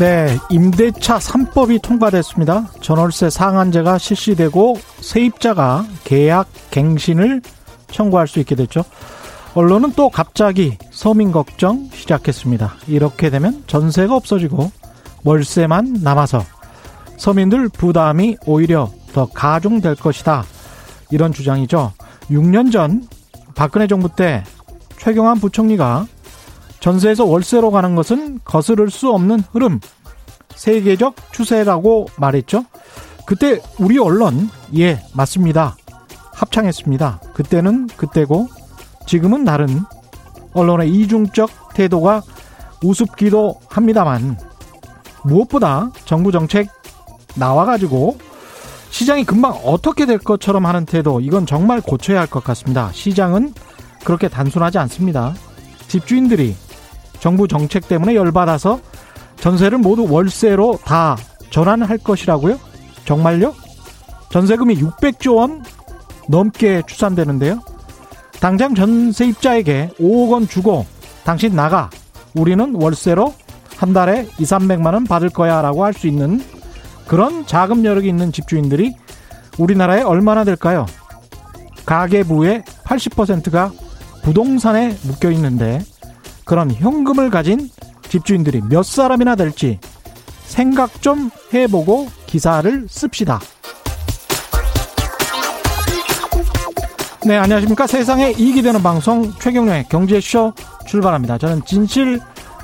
네, 임대차 3법이 통과됐습니다. 전월세 상한제가 실시되고 세입자가 계약 갱신을 청구할 수 있게 됐죠. 언론은 또 갑자기 서민 걱정 시작했습니다. 이렇게 되면 전세가 없어지고 월세만 남아서 서민들 부담이 오히려 더 가중될 것이다. 이런 주장이죠. 6년 전 박근혜 정부 때 최경환 부총리가 전세에서 월세로 가는 것은 거스를 수 없는 흐름, 세계적 추세라고 말했죠. 그때 우리 언론, 예, 맞습니다. 합창했습니다. 그때는 그때고 지금은 다른 언론의 이중적 태도가 우습기도 합니다만 무엇보다 정부 정책 나와가지고 시장이 금방 어떻게 될 것처럼 하는 태도 이건 정말 고쳐야 할 것 같습니다. 시장은 그렇게 단순하지 않습니다. 집주인들이 정부 정책 때문에 열받아서 전세를 모두 월세로 다 전환할 것이라고요? 정말요? 전세금이 600조 원 넘게 추산되는데요. 당장 전세입자에게 5억 원 주고 당신 나가. 우리는 월세로 한 달에 2, 300만 원 받을 거야 라고 할 수 있는 그런 자금 여력이 있는 집주인들이 우리나라에 얼마나 될까요? 가계부의 80%가 부동산에 묶여 있는데 그런 현금을 가진 집주인들이 몇 사람이나 될지 생각 좀 해보고 기사를 씁시다. 네, 안녕하십니까. 세상에 이익이 되는 방송 최경련의 경제쇼 출발합니다. 저는 진실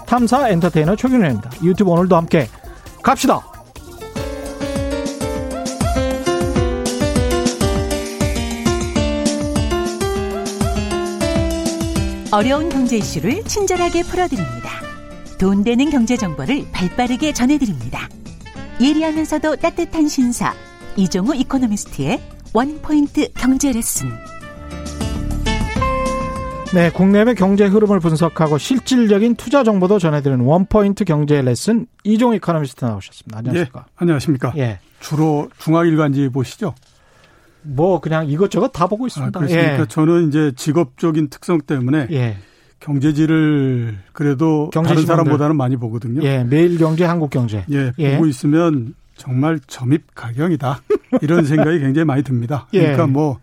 탐사 엔터테이너 최경련입니다. 유튜브 오늘도 함께 갑시다. 어려운 경제 이슈를 친절하게 풀어드립니다. 돈 되는 경제 정보를 발빠르게 전해드립니다. 예리하면서도 따뜻한 신사 이종우 이코노미스트의 원포인트 경제 레슨. 네, 국내외 경제 흐름을 분석하고 실질적인 투자 정보도 전해드리는 원포인트 경제 레슨 이종우 이코노미스트 나오셨습니다. 안녕하십니까? 예, 안녕하십니까? 예. 주로 중앙일간지 보시죠? 뭐 그냥 이것저것 다 보고 있습니다. 아, 그렇습니까? 예. 저는 이제 직업적인 특성 때문에 예. 경제지를 그래도 다른 사람보다는 많이 보거든요. 예, 매일 경제, 한국 경제. 예, 예, 보고 있으면 정말 점입 가경이다 이런 생각이 굉장히 많이 듭니다. 예. 그러니까 뭐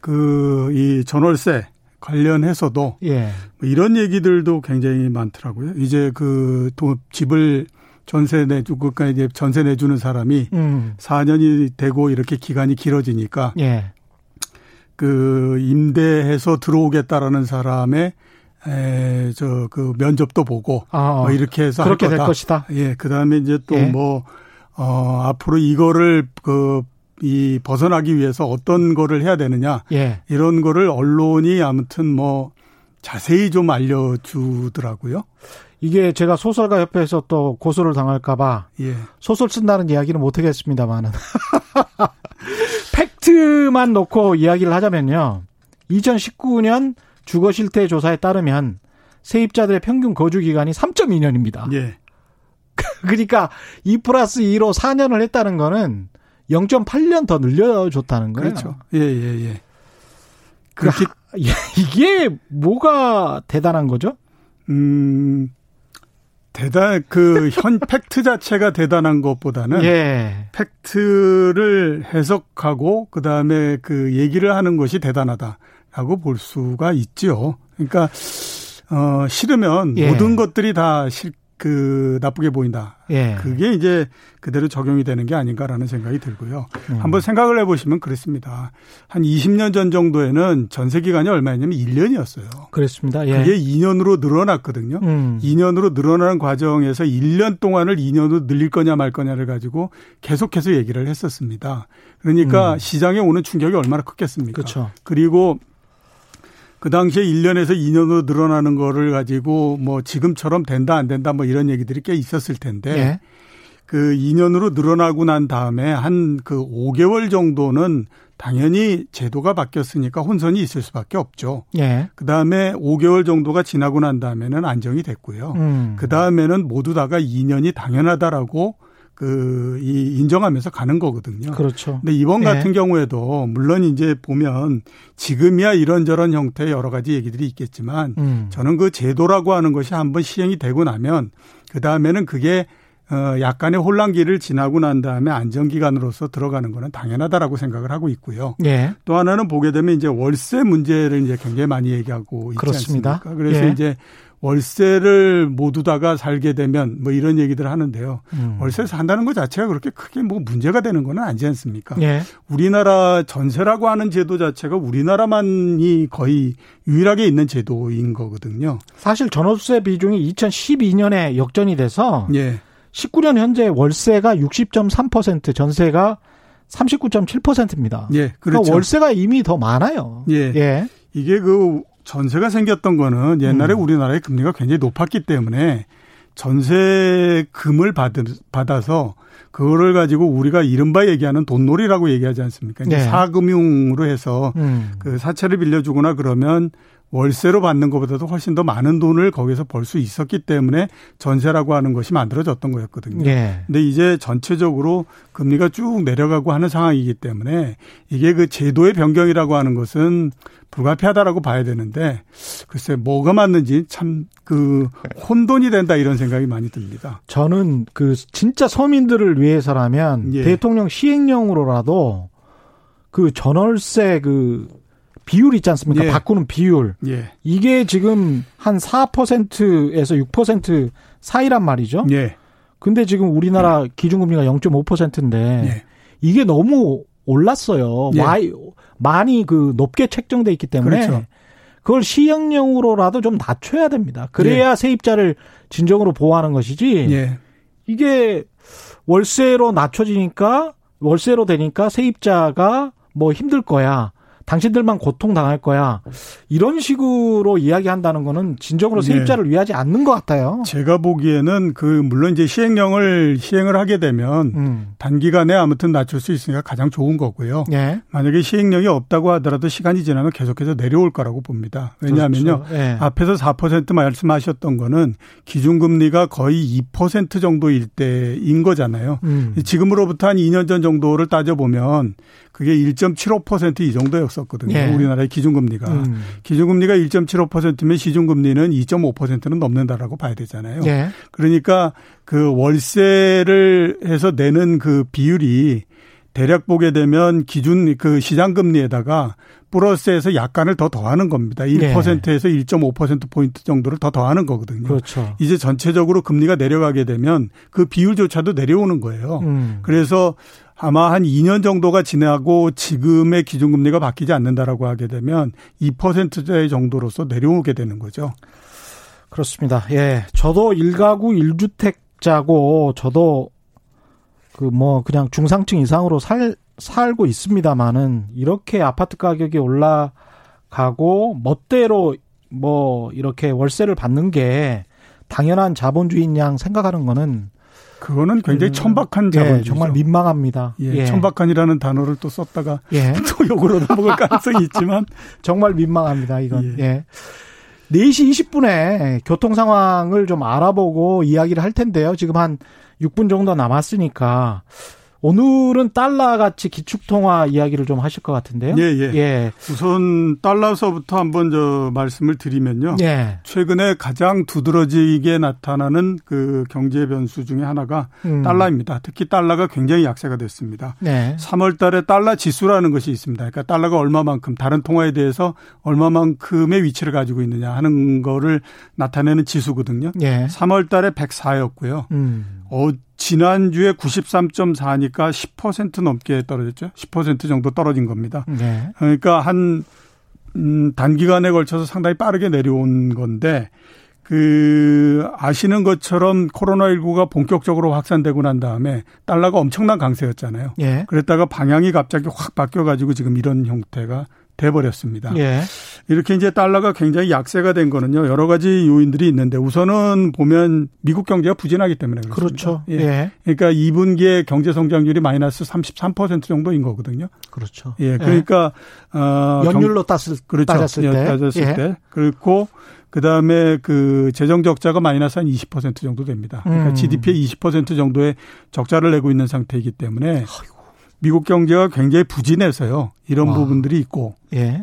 그 이 전월세 관련해서도 예. 뭐 이런 얘기들도 굉장히 많더라고요. 이제 그 집을 전세 내주고 그러니까 이제 전세 내주는 사람이 음. 4년이 되고 이렇게 기간이 길어지니까 예. 그 임대해서 들어오겠다라는 사람의 에, 저, 그 면접도 보고, 아, 뭐 이렇게 해서 그렇게 될 것이다. 예, 그 다음에 이제 또 예. 뭐, 어, 앞으로 이거를 그, 이 벗어나기 위해서 어떤 거를 해야 되느냐. 예. 이런 거를 언론이 아무튼 뭐 자세히 좀 알려주더라고요. 이게 제가 소설가 협회에서 또 고소를 당할까봐 예. 소설 쓴다는 이야기는 못하겠습니다만은 팩트만 놓고 이야기를 하자면요. 2019년 주거 실태 조사에 따르면 세입자들의 평균 거주 기간이 3.2년입니다. 예. 그러니까 2 플러스 2로 4년을 했다는 거는 0.8년 더 늘려줬다는 거예요. 그렇죠. 예, 예, 예. 그렇게 이게 뭐가 대단한 거죠? 음, 대단 그 현 팩트 자체가 대단한 것보다는 예. 팩트를 해석하고 그 다음에 그 얘기를 하는 것이 대단하다라고 볼 수가 있죠. 그러니까 어 싫으면 예. 모든 것들이 다 싫, 그 나쁘게 보인다. 예. 그게 이제 그대로 적용이 되는 게 아닌가라는 생각이 들고요. 음. 한번 생각을 해보시면 그렇습니다. 한 20년 전 정도에는 전세 기간이 얼마였냐면 1년이었어요. 그렇습니다. 예. 그게 2년으로 늘어났거든요. 음. 2년으로 늘어나는 과정에서 1년 동안을 2년으로 늘릴 거냐 말 거냐를 가지고 계속해서 얘기를 했었습니다. 그러니까 음. 시장에 오는 충격이 얼마나 컸겠습니까? 그렇죠. 그리고 그 당시에 1년에서 2년으로 늘어나는 거를 가지고 뭐 지금처럼 된다 안 된다 뭐 이런 얘기들이 꽤 있었을 텐데 예. 그 2년으로 늘어나고 난 다음에 한 그 5개월 정도는 당연히 제도가 바뀌었으니까 혼선이 있을 수밖에 없죠. 예. 그 다음에 5개월 정도가 지나고 난 다음에는 안정이 됐고요. 음. 그 다음에는 모두 다가 2년이 당연하다라고 그, 이, 인정하면서 가는 거거든요. 그렇죠. 근데 이번 네. 같은 경우에도 물론 이제 보면 지금이야 이런저런 형태의 여러 가지 얘기들이 있겠지만 음. 저는 그 제도라고 하는 것이 한번 시행이 되고 나면 그 다음에는 그게 어, 약간의 혼란기를 지나고 난 다음에 안정기간으로서 들어가는 거는 당연하다라고 생각을 하고 있고요. 예. 또 하나는 보게 되면 이제 월세 문제를 이제 굉장히 많이 얘기하고 있지 그렇습니다. 않습니까? 그래서 예. 이제 월세를 모두 다가 살게 되면 뭐 이런 얘기들 하는데요. 음. 월세 산다는 것 자체가 그렇게 크게 뭐 문제가 되는 건 아니지 않습니까? 예. 우리나라 전세라고 하는 제도 자체가 우리나라만이 거의 유일하게 있는 제도인 거거든요. 사실 전월세 비중이 2012년에 역전이 돼서 예. 19년 현재 월세가 60.3% 전세가 39.7%입니다. 예, 그렇죠. 그러니까 월세가 이미 더 많아요. 예. 예. 이게 그 전세가 생겼던 거는 옛날에 음. 우리나라의 금리가 굉장히 높았기 때문에 전세금을 받, 받아서 그거를 가지고 우리가 이른바 얘기하는 돈놀이라고 얘기하지 않습니까? 네. 사금융으로 해서 음. 그 사채를 빌려주거나 그러면 월세로 받는 것보다도 훨씬 더 많은 돈을 거기서 벌 수 있었기 때문에 전세라고 하는 것이 만들어졌던 거였거든요. 네. 근데 이제 전체적으로 금리가 쭉 내려가고 하는 상황이기 때문에 이게 그 제도의 변경이라고 하는 것은 불가피하다라고 봐야 되는데 글쎄 뭐가 맞는지 참 그 혼돈이 된다 이런 생각이 많이 듭니다. 저는 그 진짜 서민들을 위해서라면 예. 대통령 시행령으로라도 그 전월세 그 비율 있지 않습니까? 예. 바꾸는 비율. 예. 이게 지금 한 4%에서 6% 사이란 말이죠. 예. 근데 지금 우리나라 예. 기준금리가 0.5%인데 예. 이게 너무 올랐어요. 예. 와 많이 그 높게 책정돼 있기 때문에 그렇죠. 그걸 시행령으로라도 좀 낮춰야 됩니다. 그래야 예. 세입자를 진정으로 보호하는 것이지. 예. 이게 월세로 낮춰지니까 월세로 되니까 세입자가 뭐 힘들 거야. 당신들만 고통 당할 거야. 이런 식으로 이야기한다는 거는 진정으로 네. 세입자를 네. 위하지 않는 것 같아요. 제가 보기에는 그 물론 이제 시행령을 시행을 하게 되면 음. 단기간에 아무튼 낮출 수 있으니까 가장 좋은 거고요. 네. 만약에 시행령이 없다고 하더라도 시간이 지나면 계속해서 내려올 거라고 봅니다. 왜냐하면요. 그렇죠. 네. 앞에서 4% 말씀하셨던 거는 기준금리가 거의 2% 정도일 때인 거잖아요. 음. 지금으로부터 한 2년 전 정도를 따져보면 그게 1.75%이 정도였었거든요. 예. 우리나라의 기준금리가. 음. 기준금리가 1.75%면 시중금리는 2.5%는 넘는다라고 봐야 되잖아요. 예. 그러니까 그 월세를 해서 내는 그 비율이 대략 보게 되면 기준 그 시장 금리에다가 플러스에서 약간을 더 더하는 겁니다. 1%에서 네. 1.5% 포인트 정도를 더 더하는 거거든요. 그렇죠. 이제 전체적으로 금리가 내려가게 되면 그 비율조차도 내려오는 거예요. 음. 그래서 아마 한 2년 정도가 지나고 지금의 기준금리가 바뀌지 않는다라고 하게 되면 2%대 정도로서 내려오게 되는 거죠. 그렇습니다. 예. 저도 1가구 1주택자고 저도 그 뭐 그냥 중상층 이상으로 살 살고 있습니다만은 이렇게 아파트 가격이 올라가고 멋대로 뭐 이렇게 월세를 받는 게 당연한 자본주의인 양 생각하는 거는 그거는 굉장히 음, 천박한 자본주의. 예, 정말 민망합니다. 예, 예. 천박한이라는 단어를 또 썼다가 예. 또 욕으로 넘어갈 가능성이 있지만 정말 민망합니다. 이건. 예. 예. 4시 20분에 교통 상황을 좀 알아보고 이야기를 할 텐데요. 지금 한 6분 정도 남았으니까 오늘은 달러 가치 기축통화 이야기를 좀 하실 것 같은데요. 예, 예. 예. 우선 달러서부터 한번 저 말씀을 드리면요. 예. 최근에 가장 두드러지게 나타나는 그 경제 변수 중에 하나가 음. 달러입니다. 특히 달러가 굉장히 약세가 됐습니다. 네. 3월 달에 달러 지수라는 것이 있습니다. 그러니까 달러가 얼마만큼 다른 통화에 대해서 얼마만큼의 위치를 가지고 있느냐 하는 거를 나타내는 지수거든요. 예. 3월 달에 104였고요. 음. 어, 지난주에 93.4니까 10% 넘게 떨어졌죠. 10% 정도 떨어진 겁니다. 네. 그러니까 한, 음, 단기간에 걸쳐서 상당히 빠르게 내려온 건데, 그, 아시는 것처럼 코로나19가 본격적으로 확산되고 난 다음에 달러가 엄청난 강세였잖아요. 예. 그랬다가 방향이 갑자기 확 바뀌어가지고 지금 이런 형태가 돼버렸습니다. 예. 이렇게 이제 달러가 굉장히 약세가 된 거는요 여러 가지 요인들이 있는데 우선은 보면 미국 경제가 부진하기 때문에 그렇습니다. 그렇죠. 예. 예. 그러니까 2분기에 경제 성장률이 마이너스 33% 정도인 거거든요. 그렇죠. 예. 그러니까 예. 어 연율로 땄을 그렇죠. 따졌을 때, 따졌을 예. 때. 그리고 그다음에 그 재정 적자가 마이너스 한 20% 정도 됩니다. 그러니까 음. GDP의 20% 정도의 적자를 내고 있는 상태이기 때문에 아이고. 미국 경제가 굉장히 부진해서요. 이런 와. 부분들이 있고. 예.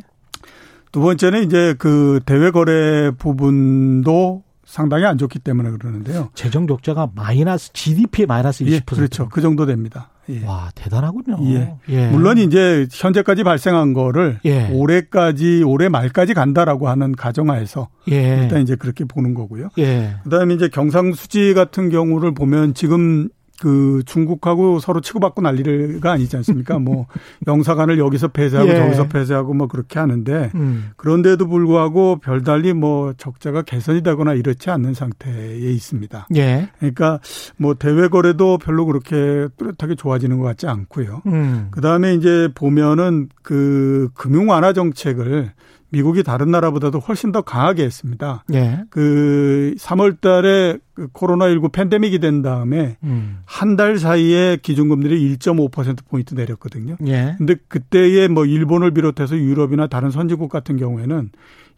두 번째는 이제 그 대외 거래 부분도 상당히 안 좋기 때문에 그러는데요. 재정 적자가 마이너스 GDP의 마이너스 20%. 예, 그렇죠. 그 정도 됩니다. 예. 와 대단하군요. 예. 예. 물론 이제 현재까지 발생한 거를 예. 올해까지 올해 말까지 간다라고 하는 가정하에서 예. 일단 이제 그렇게 보는 거고요. 예. 그다음에 이제 경상수지 같은 경우를 보면 지금 그 중국하고 서로 치고받고 난리가 아니지 않습니까? 뭐 영사관을 여기서 폐쇄하고 예. 저기서 폐쇄하고 뭐 그렇게 하는데 음. 그런데도 불구하고 별달리 뭐 적자가 개선이 되거나 이렇지 않는 상태에 있습니다. 예. 그러니까 뭐 대외 거래도 별로 그렇게 뚜렷하게 좋아지는 것 같지 않고요. 음. 그다음에 이제 보면은 그 금융 완화 정책을 미국이 다른 나라보다도 훨씬 더 강하게 했습니다. 예. 그 3월 달에 그 코로나19 팬데믹이 된 다음에 음. 한달 사이에 기준금리를 1.5%포인트 내렸거든요. 예. 근데 그때에 뭐 일본을 비롯해서 유럽이나 다른 선진국 같은 경우에는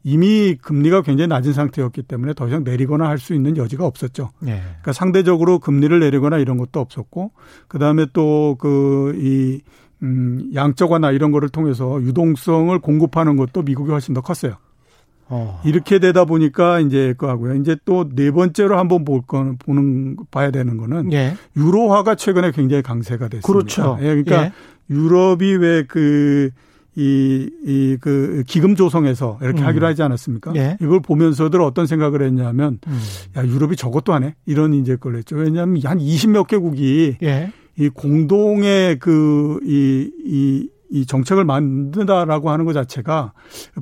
이미 금리가 굉장히 낮은 상태였기 때문에 더 이상 내리거나 할 수 있는 여지가 없었죠. 예. 그러니까 상대적으로 금리를 내리거나 이런 것도 없었고, 그 다음에 또 그, 이, 음, 양적 완화 이런 거를 통해서 유동성을 공급하는 것도 미국이 훨씬 더 컸어요. 어. 이렇게 되다 보니까 이제 그 하고요. 이제 또 네 번째로 한번 볼 거는 보는 봐야 되는 거는 예. 유로화가 최근에 굉장히 강세가 됐습니다. 그렇죠. 예, 그러니까 예. 유럽이 왜그 이, 이, 그, 기금 조성해서 이렇게 음. 하기로 하지 않았습니까? 예. 이걸 보면서들 어떤 생각을 했냐면, 음. 야, 유럽이 저것도 하네? 이런 이제 걸 했죠. 왜냐하면 한 20 몇 개국이 예. 이 공동의 그, 이, 이, 이 정책을 만든다라고 하는 것 자체가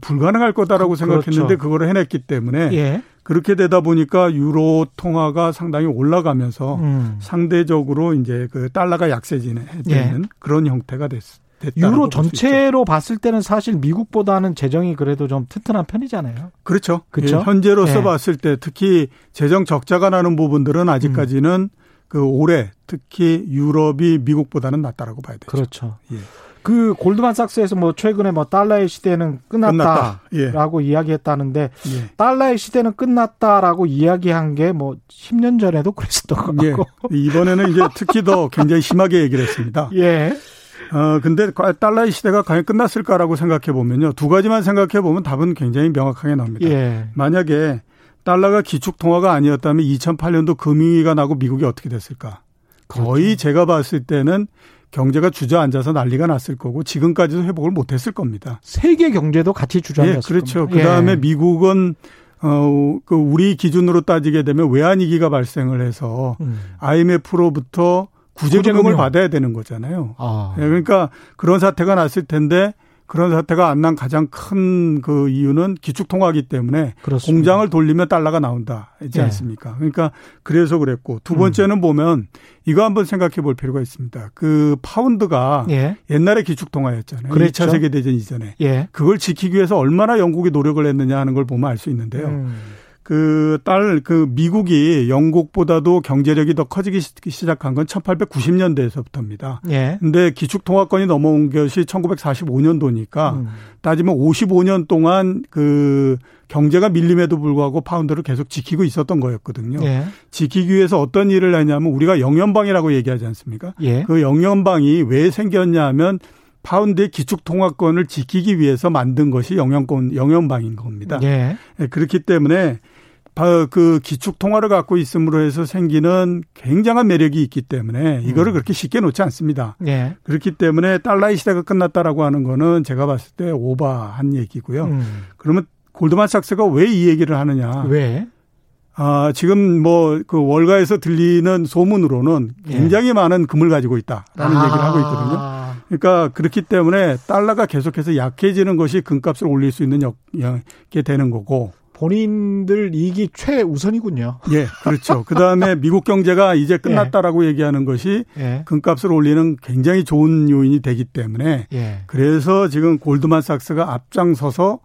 불가능할 거다라고 그, 생각했는데 그렇죠. 그거를 해냈기 때문에 예. 그렇게 되다 보니까 유로 통화가 상당히 올라가면서 음. 상대적으로 이제 그 달러가 약세지는 예. 그런 형태가 됐습니다. 유로 전체로 봤을 때는 사실 미국보다는 재정이 그래도 좀 튼튼한 편이잖아요. 그렇죠. 그렇죠. 예, 현재로서 예. 봤을 때 특히 재정 적자가 나는 부분들은 아직까지는 음. 그 올해 특히 유럽이 미국보다는 낫다라고 봐야 되죠. 그렇죠. 예. 그 골드만삭스에서 뭐 최근에 뭐 달러의 시대는 끝났다라고 끝났다. 예. 이야기했다는데 예. 달러의 시대는 끝났다라고 이야기한 게 뭐 10년 전에도 그랬었던 것 예. 같고 예. 이번에는 이제 특히 더 굉장히 심하게 얘기를 했습니다. 예. 어 근데 달러의 시대가 과연 끝났을까라고 생각해 보면요 두 가지만 생각해 보면 답은 굉장히 명확하게 나옵니다. 예. 만약에 달러가 기축 통화가 아니었다면 2008년도 금융위기가 나고 미국이 어떻게 됐을까? 거의 그렇죠. 제가 봤을 때는 경제가 주저앉아서 난리가 났을 거고 지금까지도 회복을 못했을 겁니다. 세계 경제도 같이 주저앉았을 예, 그렇죠. 그 다음에 예. 미국은 어, 그 우리 기준으로 따지게 되면 외환 위기가 발생을 해서 음. IMF로부터 구제금을 받아야 되는 거잖아요. 아. 예, 그러니까 그런 사태가 났을 텐데 그런 사태가 안 난 가장 큰 그 이유는 기축통화기 때문에 그렇습니다. 공장을 돌리면 달러가 나온다. 있지 네. 않습니까? 그러니까 그래서 그랬고 두 번째는 음. 보면 이거 한번 생각해 볼 필요가 있습니다. 그 파운드가 예. 옛날에 기축통화였잖아요. 그렇죠. 2차 세계대전 이전에. 예. 그걸 지키기 위해서 얼마나 영국이 노력을 했느냐 하는 걸 보면 알 수 있는데요. 음. 그 딸, 그 미국이 영국보다도 경제력이 더 커지기 시작한 건 1890년대에서부터입니다. 예. 근데 기축통화권이 넘어온 것이 1945년도니까 음. 따지면 55년 동안 그 경제가 밀림에도 불구하고 파운드를 계속 지키고 있었던 거였거든요. 예. 지키기 위해서 어떤 일을 하냐면 우리가 영연방이라고 얘기하지 않습니까? 예. 그 영연방이 왜 생겼냐 하면 파운드의 기축 통화권을 지키기 위해서 만든 것이 영연권 영연방인 겁니다. 예. 예 그렇기 때문에 그 기축 통화를 갖고 있음으로 해서 생기는 굉장한 매력이 있기 때문에 이거를 음. 그렇게 쉽게 놓지 않습니다. 예. 그렇기 때문에 달러의 시대가 끝났다라고 하는 거는 제가 봤을 때 오바한 얘기고요. 음. 그러면 골드만삭스가 왜 이 얘기를 하느냐? 왜? 아, 지금 뭐 그 월가에서 들리는 소문으로는 예. 굉장히 예. 많은 금을 가지고 있다라는 아. 얘기를 하고 있거든요. 그러니까 그렇기 때문에 달러가 계속해서 약해지는 것이 금값을 올릴 수 있는 역이 되는 거고 본인들 이익이 최우선이군요. 예, 그렇죠. 그 다음에 미국 경제가 이제 끝났다라고 예. 얘기하는 것이 예. 금값을 올리는 굉장히 좋은 요인이 되기 때문에 예. 그래서 지금 골드만삭스가 앞장서서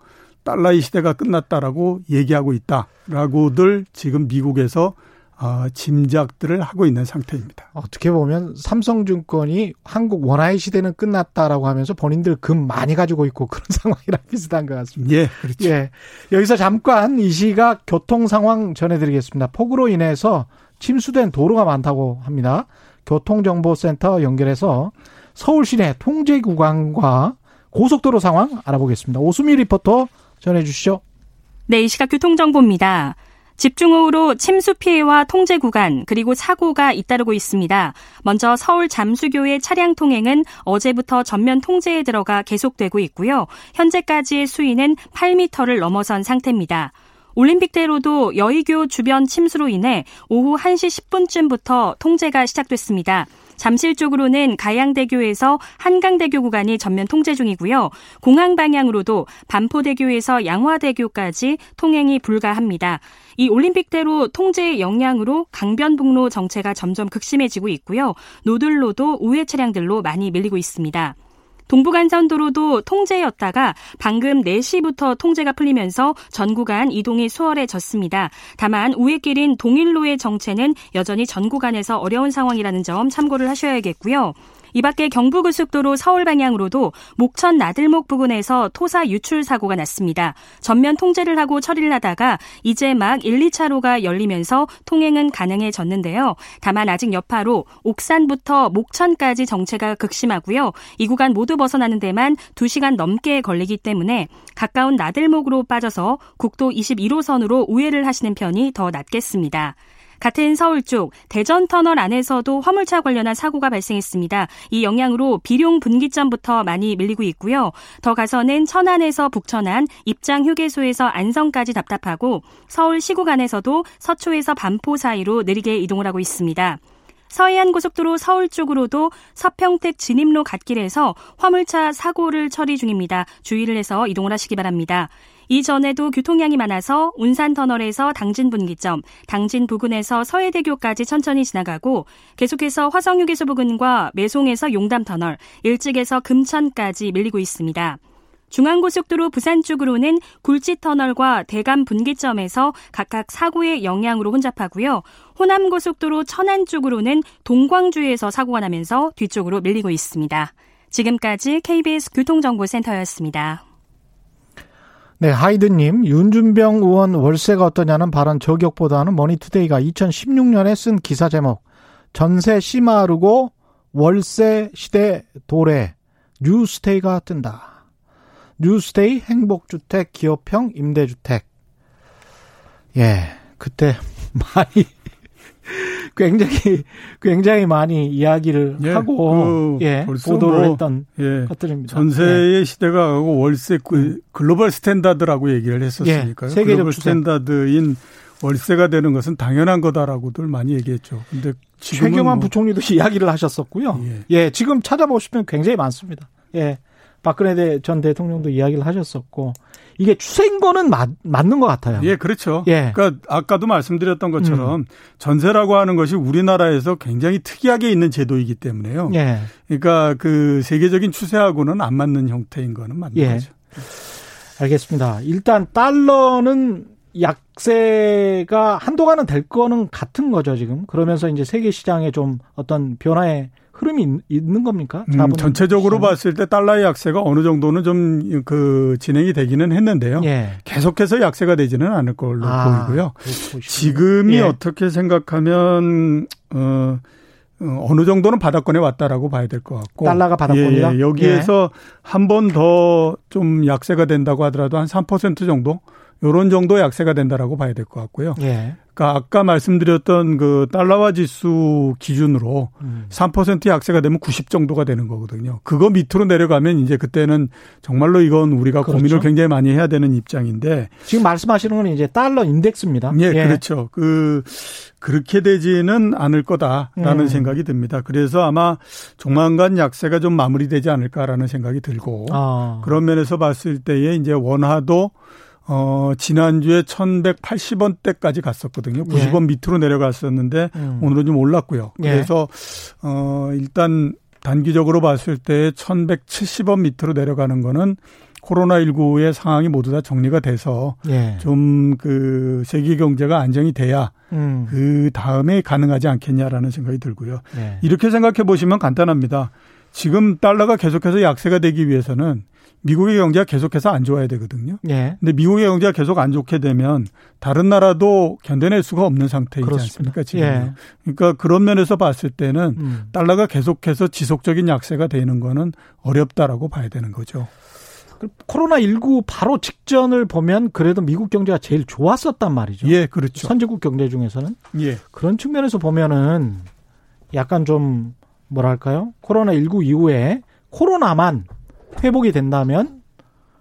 달러의 시대가 끝났다라고 얘기하고 있다라고들 지금 미국에서 어, 짐작들을 하고 있는 상태입니다. 어떻게 보면 삼성증권이 한국 원화의 시대는 끝났다라고 하면서 본인들 금 많이 가지고 있고 그런 상황이랑 비슷한 것 같습니다. 예, 그렇죠. 예. 여기서 잠깐 이 시각 교통 상황 전해드리겠습니다. 폭우로 인해서 침수된 도로가 많다고 합니다. 교통정보센터 연결해서 서울 시내 통제 구간과 고속도로 상황 알아보겠습니다. 오수미 리포터 전해주시죠. 네, 이 시각 교통정보입니다. 집중호우로 침수 피해와 통제 구간 그리고 사고가 잇따르고 있습니다. 먼저 서울 잠수교의 차량 통행은 어제부터 전면 통제에 들어가 계속되고 있고요. 현재까지의 수위는 8m를 넘어선 상태입니다. 올림픽대로도 여의교 주변 침수로 인해 오후 1시 10분쯤부터 통제가 시작됐습니다. 잠실 쪽으로는 가양대교에서 한강대교 구간이 전면 통제 중이고요. 공항 방향으로도 반포대교에서 양화대교까지 통행이 불가합니다. 이 올림픽대로 통제의 영향으로 강변북로 정체가 점점 극심해지고 있고요. 노들로도 우회 차량들로 많이 밀리고 있습니다. 동부간선도로도 통제였다가 방금 4시부터 통제가 풀리면서 전 구간 이동이 수월해졌습니다. 다만 우회길인 동일로의 정체는 여전히 전 구간에서 어려운 상황이라는 점 참고를 하셔야겠고요. 이 밖에 경부고속도로 서울 방향으로도 목천 나들목 부근에서 토사 유출 사고가 났습니다. 전면 통제를 하고 처리를 하다가 이제 막 1, 2차로가 열리면서 통행은 가능해졌는데요. 다만 아직 여파로 옥산부터 목천까지 정체가 극심하고요. 이 구간 모두 벗어나는 데만 2시간 넘게 걸리기 때문에 가까운 나들목으로 빠져서 국도 21호선으로 우회를 하시는 편이 더 낫겠습니다. 같은 서울 쪽 대전 터널 안에서도 화물차 관련한 사고가 발생했습니다. 이 영향으로 비룡 분기점부터 많이 밀리고 있고요. 더 가서는 천안에서 북천안, 입장 휴게소에서 안성까지 답답하고 서울 시구 안에서도 서초에서 반포 사이로 느리게 이동을 하고 있습니다. 서해안 고속도로 서울 쪽으로도 서평택 진입로 갓길에서 화물차 사고를 처리 중입니다. 주의를 해서 이동을 하시기 바랍니다. 이전에도 교통량이 많아서 운산터널에서 당진분기점, 당진 부근에서 서해대교까지 천천히 지나가고 계속해서 화성휴게소 부근과 매송에서 용담터널, 일찍에서 금천까지 밀리고 있습니다. 중앙고속도로 부산 쪽으로는 굴지터널과 대감 분기점에서 각각 사고의 영향으로 혼잡하고요. 호남고속도로 천안 쪽으로는 동광주에서 사고가 나면서 뒤쪽으로 밀리고 있습니다. 지금까지 KBS 교통정보센터였습니다. 네, 하이드님, 윤준병 의원 월세가 어떠냐는 발언 저격보다는 머니투데이가 2016년에 쓴 기사 제목, 전세 씨마르고 월세 시대 도래, 뉴스테이가 뜬다. 뉴스테이 행복주택 기업형 임대주택. 예, 그때 많이 굉장히 굉장히 많이 이야기를 예, 하고 그 예, 보도를 뭐, 했던 예, 것들입니다. 전세의 예. 시대가 가고 월세 그 음. 글로벌 스탠다드라고 얘기를 했었으니까요. 예, 글로벌 스탠다드인 월세가 되는 것은 당연한 거다라고들 많이 얘기했죠. 근데 지금 최경환 뭐, 부총리도 이야기를 하셨었고요. 예. 예, 지금 찾아보시면 굉장히 많습니다. 예. 박근혜 전 대통령도 이야기를 하셨었고 이게 추세인 거는 맞, 맞는 것 같아요. 예, 그렇죠. 예. 그러니까 아까도 말씀드렸던 것처럼 음. 전세라고 하는 것이 우리나라에서 굉장히 특이하게 있는 제도이기 때문에요. 예. 그러니까 그 세계적인 추세하고는 안 맞는 형태인 거는 맞는 예. 거죠. 알겠습니다. 일단 달러는 약세가 한동안은 될 거는 같은 거죠, 지금. 그러면서 이제 세계 시장에 좀 어떤 변화에 흐름이 있 는 겁니까? 음, 전체적으로 시장. 봤을 때 달러의 약세가 어느 정도는 좀 그 진행이 되기는 했는데요. 예. 계속해서 약세가 되지는 않을 걸로 아, 보이고요. 지금이 예. 어떻게 생각하면 어, 어 어느 정도는 바닥권에 왔다라고 봐야 될 것 같고 달러가 바닥권이다. 예, 여기에서 예. 한번 더 좀 약세가 된다고 하더라도 한 3% 정도 요런 정도 약세가 된다라고 봐야 될 것 같고요. 예. 그러니까 아까 말씀드렸던 그 달러화 지수 기준으로 음. 3% 약세가 되면 90 정도가 되는 거거든요. 그거 밑으로 내려가면 이제 그때는 정말로 이건 우리가 그렇죠. 고민을 굉장히 많이 해야 되는 입장인데 지금 말씀하시는 건 이제 달러 인덱스입니다. 예, 예. 그렇죠. 그 그렇게 되지는 않을 거다라는 음. 생각이 듭니다. 그래서 아마 조만간 약세가 좀 마무리되지 않을까라는 생각이 들고 아. 그런 면에서 봤을 때에 이제 원화도 어, 지난주에 1180원대까지 갔었거든요. 90원 예. 밑으로 내려갔었는데 음. 오늘은 좀 올랐고요. 예. 그래서 예. 어, 일단 단기적으로 봤을 때 1170원 밑으로 내려가는 거는 코로나19의 상황이 모두 다 정리가 돼서 예. 좀그 세계 경제가 안정이 돼야 음. 그 다음에 가능하지 않겠냐라는 생각이 들고요. 예. 이렇게 생각해 보시면 간단합니다. 지금 달러가 계속해서 약세가 되기 위해서는 미국의 경제가 계속해서 안 좋아야 되거든요. 예. 근데 미국의 경제가 계속 안 좋게 되면 다른 나라도 견뎌낼 수가 없는 상태이지 그렇습니다. 않습니까? 지금. 예. 그러니까 그런 면에서 봤을 때는 음. 달러가 계속해서 지속적인 약세가 되는 거는 어렵다라고 봐야 되는 거죠. 코로나19 바로 직전을 보면 그래도 미국 경제가 제일 좋았었단 말이죠. 예, 그렇죠. 선진국 경제 중에서는. 예. 그런 측면에서 보면은 약간 좀 뭐랄까요? 코로나19 이후에 코로나만 회복이 된다면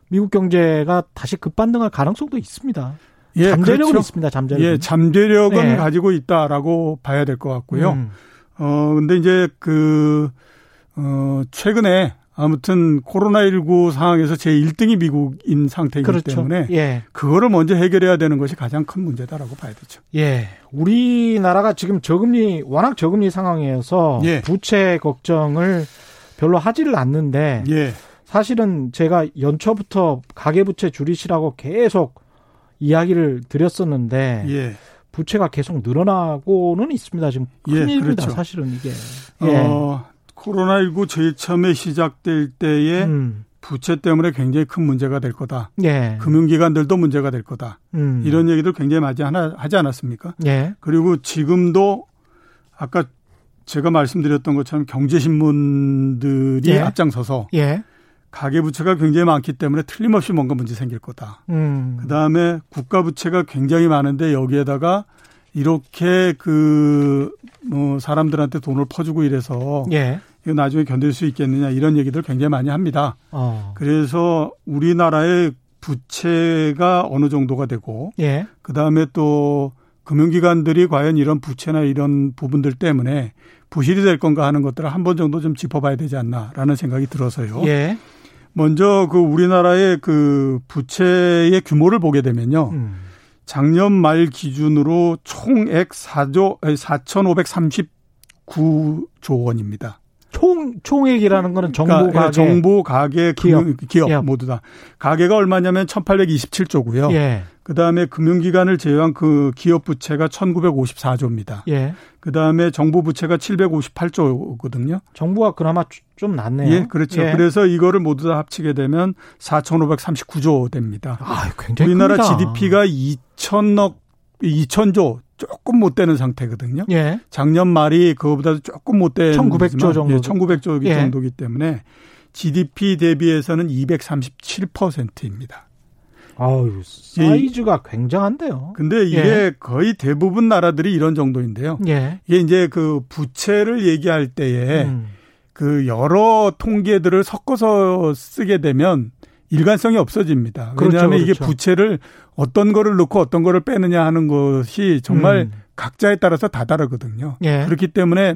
미국 경제가 다시 급반등할 가능성도 있습니다. 예, 잠재력은 그렇죠. 있습니다. 잠재력. 예, 잠재력은 네. 가지고 있다라고 봐야 될 것 같고요. 음. 어 근데 이제 그 어, 최근에 아무튼 코로나19 상황에서 제 1등이 미국인 상태이기 그렇죠. 때문에 예. 그거를 먼저 해결해야 되는 것이 가장 큰 문제다라고 봐야 되죠. 예. 우리나라가 지금 저금리 워낙 저금리 상황이어서 예. 부채 걱정을 별로 하지를 않는데 예. 사실은 제가 연초부터 가계 부채 줄이시라고 계속 이야기를 드렸었는데 예. 부채가 계속 늘어나고는 있습니다. 지금 큰일입니다. 예, 그렇죠. 사실은 이게. 예. 어, 코로나19 제일 처음에 시작될 때에 음. 부채 때문에 굉장히 큰 문제가 될 거다. 예. 금융기관들도 문제가 될 거다. 음. 이런 얘기들 굉장히 많이 하나, 하지 않았습니까? 예. 그리고 지금도 아까 제가 말씀드렸던 것처럼 경제신문들이 예. 앞장서서 예. 가계 부채가 굉장히 많기 때문에 틀림없이 뭔가 문제 생길 거다. 음. 그 다음에 국가 부채가 굉장히 많은데 여기에다가 이렇게 그, 뭐, 사람들한테 돈을 퍼주고 이래서. 예. 이거 나중에 견딜 수 있겠느냐 이런 얘기들 굉장히 많이 합니다. 어. 그래서 우리나라의 부채가 어느 정도가 되고. 예. 그 다음에 또 금융기관들이 과연 이런 부채나 이런 부분들 때문에 부실이 될 건가 하는 것들을 한 번 정도 좀 짚어봐야 되지 않나라는 생각이 들어서요. 예. 먼저 그 우리나라의 그 부채의 규모를 보게 되면요. 음. 작년 말 기준으로 총액 4조 4,539조 원입니다. 총 총액이라는 거는 정부 그러니까 가계, 정부 가계 기업, 기업, 기업, 모두 다 가계가 얼마냐면 1,827조고요. 예. 그 다음에 금융기관을 제외한 그 기업 부채가 1,954조입니다. 예. 그 다음에 정부 부채가 758조거든요. 정부가 그나마 좀 낫네요. 예, 그렇죠. 예. 그래서 이거를 모두 다 합치게 되면 4,539조 됩니다. 아, 굉장히 우리나라 큽니다. GDP가 2천억 2천조 조금 못 되는 상태거든요. 예. 작년 말이 그거보다도 조금 못 되는 1900조 정도. 예, 1900조 예. 정도기 때문에 GDP 대비해서는 237%입니다. 아유, 사이즈가 이, 굉장한데요. 근데 이게 예. 거의 대부분 나라들이 이런 정도인데요. 예. 이게 이제 그 부채를 얘기할 때에 음. 그 여러 통계들을 섞어서 쓰게 되면 일관성이 없어집니다. 그렇죠, 왜냐하면 그렇죠, 그렇죠. 이게 부채를 어떤 거를 넣고 어떤 거를 빼느냐 하는 것이 정말 음. 각자에 따라서 다 다르거든요. 예. 그렇기 때문에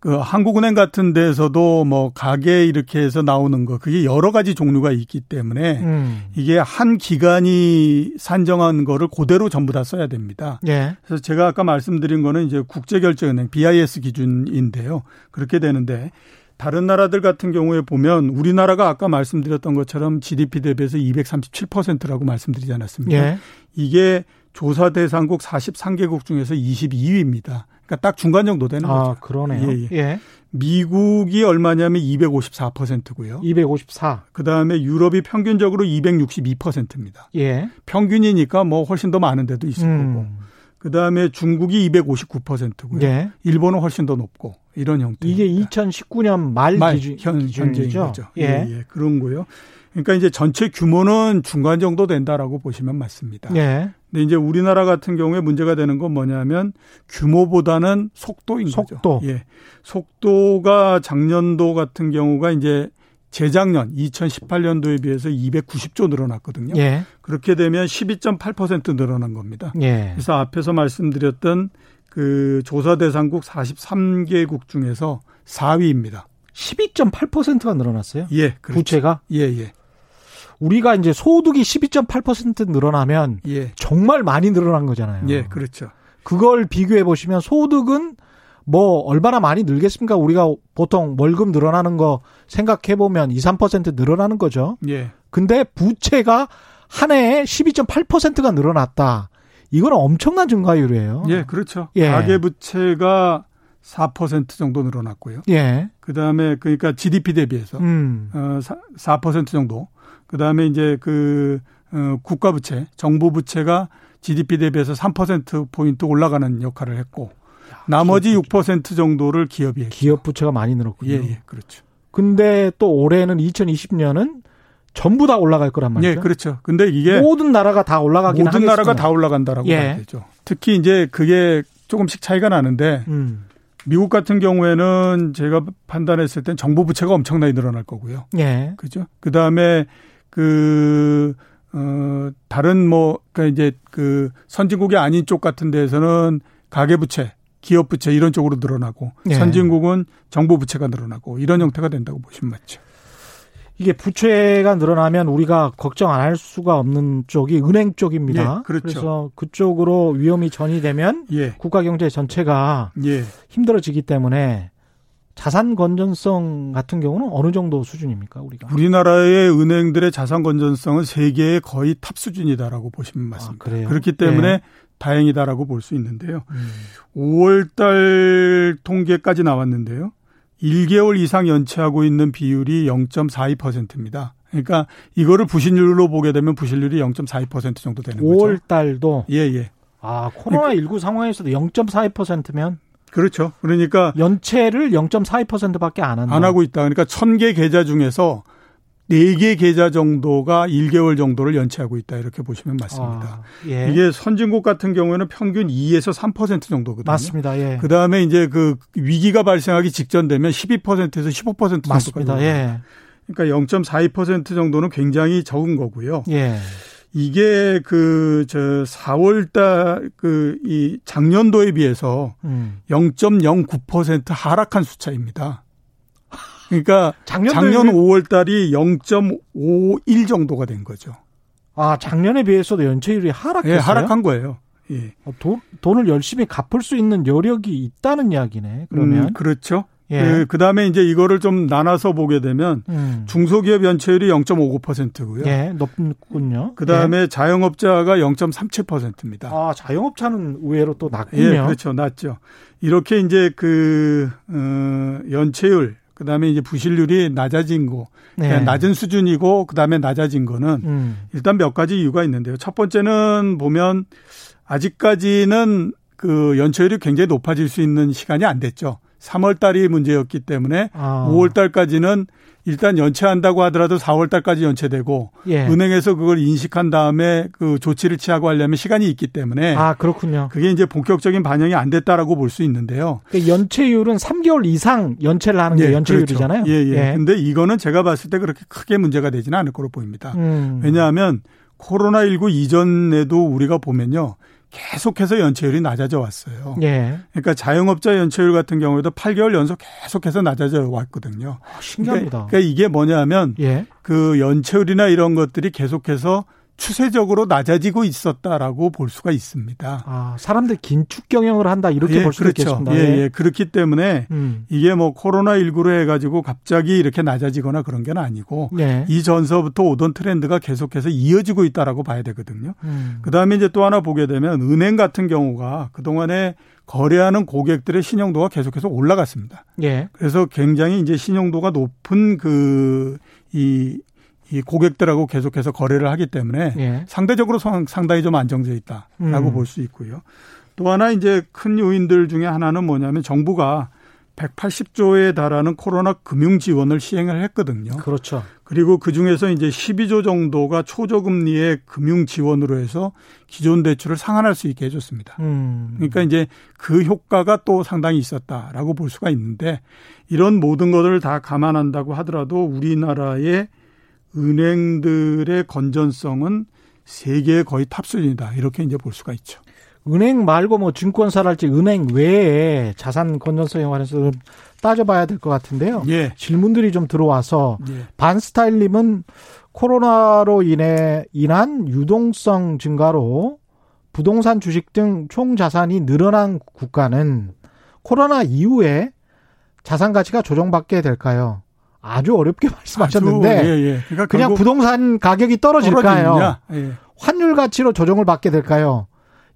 그 한국은행 같은 데서도 뭐 가게 이렇게 해서 나오는 거 그게 여러 가지 종류가 있기 때문에 음. 이게 한 기관이 산정한 거를 그대로 전부 다 써야 됩니다. 예. 그래서 제가 아까 말씀드린 거는 이제 국제결제은행 BIS 기준인데요. 그렇게 되는데 다른 나라들 같은 경우에 보면 우리나라가 아까 말씀드렸던 것처럼 GDP 대비해서 237%라고 말씀드리지 않았습니까? 예. 이게 조사 대상국 43개국 중에서 22위입니다. 그러니까 딱 중간 정도 되는 아, 거죠. 그러네요. 예, 예. 예. 미국이 얼마냐면 254%고요. 254. 그다음에 유럽이 평균적으로 262%입니다. 예. 평균이니까 뭐 훨씬 더 많은 데도 있을 음. 거고. 그다음에 중국이 259%고요. 예. 일본은 훨씬 더 높고 이런 형태. 이게 2019년 말, 말 기준 현, 현재인 거죠. 예. 예. 예. 그런 거요. 그러니까 이제 전체 규모는 중간 정도 된다라고 보시면 맞습니다. 예. 근데 이제 우리나라 같은 경우에 문제가 되는 건 뭐냐면 규모보다는 속도인 속도. 거죠. 예. 속도가 작년도 같은 경우가 이제 재작년 2018년도에 비해서 290조 늘어났거든요. 예. 그렇게 되면 12.8% 늘어난 겁니다. 예. 그래서 앞에서 말씀드렸던 그 조사 대상국 43개국 중에서 4위입니다. 12.8%가 늘어났어요? 예. 그렇죠. 부채가? 예, 예. 우리가 이제 소득이 12.8% 늘어나면 예. 정말 많이 늘어난 거잖아요. 예, 그렇죠. 그걸 비교해 보시면 소득은 뭐 얼마나 많이 늘겠습니까? 우리가 보통 월급 늘어나는 거 생각해 보면 2, 3% 늘어나는 거죠. 예. 근데 부채가 한 해에 12.8%가 늘어났다. 이건 엄청난 증가율이에요. 예, 그렇죠. 예. 가계 부채가 4% 정도 늘어났고요. 예. 그다음에 그러니까 GDP 대비해서 음. 어 4% 정도. 그다음에 이제 그 어, 국가 부채, 정부 부채가 GDP 대비해서 3% 포인트 올라가는 역할을 했고 나머지 6% 정도를 기업이 했죠. 기업 부채가 많이 늘었군요. 예, 예, 그렇죠. 근데 또 올해는 2020년은 전부 다 올라갈 거란 말이죠. 예, 그렇죠. 근데 이게 모든 나라가 다 올라가긴 모든 하겠으나. 나라가 다 올라간다라고 예. 봐야 되죠. 특히 이제 그게 조금씩 차이가 나는데 음. 미국 같은 경우에는 제가 판단했을 땐 정부 부채가 엄청나게 늘어날 거고요. 예. 그죠? 그다음에 그 어, 다른 뭐, 그니까 이제 그 선진국이 아닌 쪽 같은 데에서는 가계부채, 기업부채 이런 쪽으로 늘어나고 예. 선진국은 정부 부채가 늘어나고 이런 형태가 된다고 보시면 맞죠. 이게 부채가 늘어나면 우리가 걱정 안 할 수가 없는 쪽이 은행 쪽입니다. 예, 그렇죠. 그래서 그쪽으로 위험이 전이되면 예. 국가 경제 전체가 예. 힘들어지기 때문에 자산 건전성 같은 경우는 어느 정도 수준입니까, 우리가? 우리나라의 은행들의 자산 건전성은 세계의 거의 탑 수준이다라고 보시면 아, 맞습니다. 아, 그렇기 때문에 네. 다행이다라고 볼 수 있는데요. 음. 5월 달 통계까지 나왔는데요. 1개월 이상 연체하고 있는 비율이 0.42%입니다. 그러니까 이거를 부실률로 보게 되면 부실률이 0.42% 정도 되는 5월 거죠. 5월 달도 예, 예. 아, 코로나 19 그러니까, 상황에서도 0.42%면 그렇죠. 그러니까 연체를 0.42%밖에 안 한다. 안 하고 있다. 그러니까 1000개 계좌 중에서 4개 계좌 정도가 1개월 정도를 연체하고 있다. 이렇게 보시면 맞습니다. 아, 예. 이게 선진국 같은 경우에는 평균 2에서 3% 정도거든요. 맞습니다. 예. 그다음에 이제 그 위기가 발생하기 직전 되면 12%에서 15% 맞습니다. 예. 그러니까 0.42% 정도는 굉장히 적은 거고요. 예. 이게 그 저 4월 달 그 이 작년도에 비해서 음. 0.09% 하락한 숫자입니다. 그러니까 작년 5월 달이 0.51 정도가 된 거죠. 아, 작년에 비해서도 연체율이 하락했어요? 예, 하락한 거예요. 예. 어, 돈, 돈을 열심히 갚을 수 있는 여력이 있다는 이야기네. 그러면 음, 그렇죠. 예. 그, 다음에 이제 이거를 좀 나눠서 보게 되면 음. 중소기업 연체율이 0.59%고요. 예, 높군요. 그 다음에 예. 자영업자가 0.37%입니다. 아, 자영업자는 의외로 또 낮군요. 예, 그렇죠. 낮죠. 이렇게 이제 그, 어, 연체율, 그 다음에 이제 부실률이 낮아진 거, 네. 낮은 수준이고, 그 다음에 낮아진 거는 음. 일단 몇 가지 이유가 있는데요. 첫 번째는 보면 아직까지는 그 연체율이 굉장히 높아질 수 있는 시간이 안 됐죠. 3월 달이 문제였기 때문에 아. 5월 달까지는 일단 연체한다고 하더라도 4월 달까지 연체되고 예. 은행에서 그걸 인식한 다음에 그 조치를 취하고 하려면 시간이 있기 때문에 아 그렇군요. 그게 이제 본격적인 반영이 안 됐다라고 볼 수 있는데요. 그 연체율은 3개월 이상 연체를 하는 게 예, 연체율이잖아요. 그렇죠. 예, 예. 예. 근데 이거는 제가 봤을 때 그렇게 크게 문제가 되지는 않을 거로 보입니다. 음. 왜냐하면 코로나19 이전에도 우리가 보면요. 계속해서 연체율이 낮아져 왔어요. 예. 그러니까 자영업자 연체율 같은 경우에도 8개월 연속 계속해서 낮아져 왔거든요. 아, 신기합니다. 그러니까, 그러니까, 이게 뭐냐면 예. 그 연체율이나 이런 것들이 계속해서 추세적으로 낮아지고 있었다라고 볼 수가 있습니다. 아, 사람들 긴축 경영을 한다 이렇게 예, 볼수 그렇죠. 있겠습니다. 예, 예. 그렇기 때문에 음. 이게 뭐 코로나 19로 해 가지고 갑자기 이렇게 낮아지거나 그런 게 아니고 예. 이 전서부터 오던 트렌드가 계속해서 이어지고 있다라고 봐야 되거든요. 음. 그 다음에 이제 또 하나 보게 되면 은행 같은 경우가 그 동안에 거래하는 고객들의 신용도가 계속해서 올라갔습니다. 예. 그래서 굉장히 이제 신용도가 높은 그 이 이 고객들하고 계속해서 거래를 하기 때문에 예. 상대적으로 상당히 좀 안정돼 있다라고 음. 볼수 있고요. 또 하나 이제 큰 요인들 중에 하나는 뭐냐면 정부가 180조에 달하는 코로나 금융 지원을 시행을 했거든요. 그렇죠. 그리고 그 중에서 이제 12조 정도가 초저금리의 금융 지원으로 해서 기존 대출을 상환할 수 있게 해줬습니다. 음. 그러니까 이제 그 효과가 또 상당히 있었다라고 볼 수가 있는데 이런 모든 것을 다 감안한다고 하더라도 우리나라의 은행들의 건전성은 세계의 거의 탑순이다. 이렇게 이제 볼 수가 있죠. 은행 말고 뭐 증권사랄지 은행 외에 자산 건전성에 관해서 따져봐야 될 것 같은데요. 예. 질문들이 좀 들어와서 예. 반스타일님은 코로나로 인해 인한 유동성 증가로 부동산 주식 등 총 자산이 늘어난 국가는 코로나 이후에 자산 가치가 조정받게 될까요? 아주 어렵게 말씀하셨는데 아주, 예, 예. 그러니까 그냥 부동산 가격이 떨어질까요? 예. 환율 가치로 조정을 받게 될까요?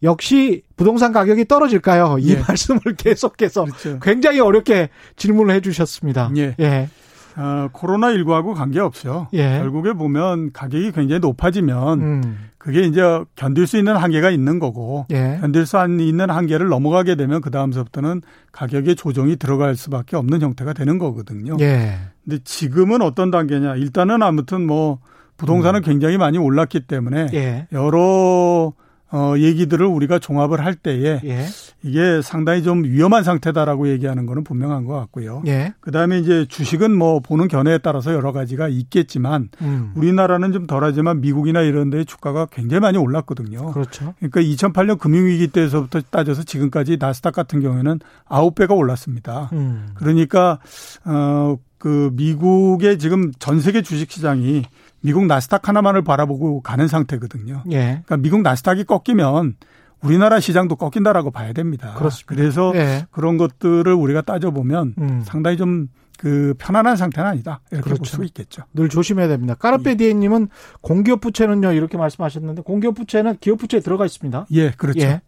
역시 부동산 가격이 떨어질까요? 이 예. 말씀을 계속해서 그렇죠. 굉장히 어렵게 질문을 해주셨습니다. 예. 예. 어, 코로나19하고 관계없죠. 예. 결국에 보면 가격이 굉장히 높아지면 음. 그게 이제 견딜 수 있는 한계가 있는 거고 예. 견딜 수 있는 한계를 넘어가게 되면 그 다음서부터는 가격의 조정이 들어갈 수밖에 없는 형태가 되는 거거든요. 예. 근데 지금은 어떤 단계냐? 일단은 아무튼 뭐 부동산은 음. 굉장히 많이 올랐기 때문에 예. 여러 어, 얘기들을 우리가 종합을 할 때에 예. 이게 상당히 좀 위험한 상태다라고 얘기하는 거는 분명한 것 같고요. 예. 그 다음에 이제 주식은 뭐 보는 견해에 따라서 여러 가지가 있겠지만 음. 우리나라는 좀 덜하지만 미국이나 이런 데의 주가가 굉장히 많이 올랐거든요. 그렇죠. 그러니까 2008년 금융위기 때에서부터 따져서 지금까지 나스닥 같은 경우에는 9배가 올랐습니다. 음. 그러니까, 어, 그 미국의 지금 전 세계 주식 시장이 미국 나스닥 하나만을 바라보고 가는 상태거든요. 예. 그러니까 미국 나스닥이 꺾이면 우리나라 시장도 꺾인다라고 봐야 됩니다. 그렇습니다. 그래서 예. 그런 것들을 우리가 따져보면 음. 상당히 좀 그 편안한 상태는 아니다. 이렇게 그렇죠. 볼수 있겠죠. 늘 조심해야 됩니다. 까르페디에님은 공기업 부채는요 이렇게 말씀하셨는데 공기업 부채는 기업 부채에 들어가 있습니다. 예, 그렇죠. 예.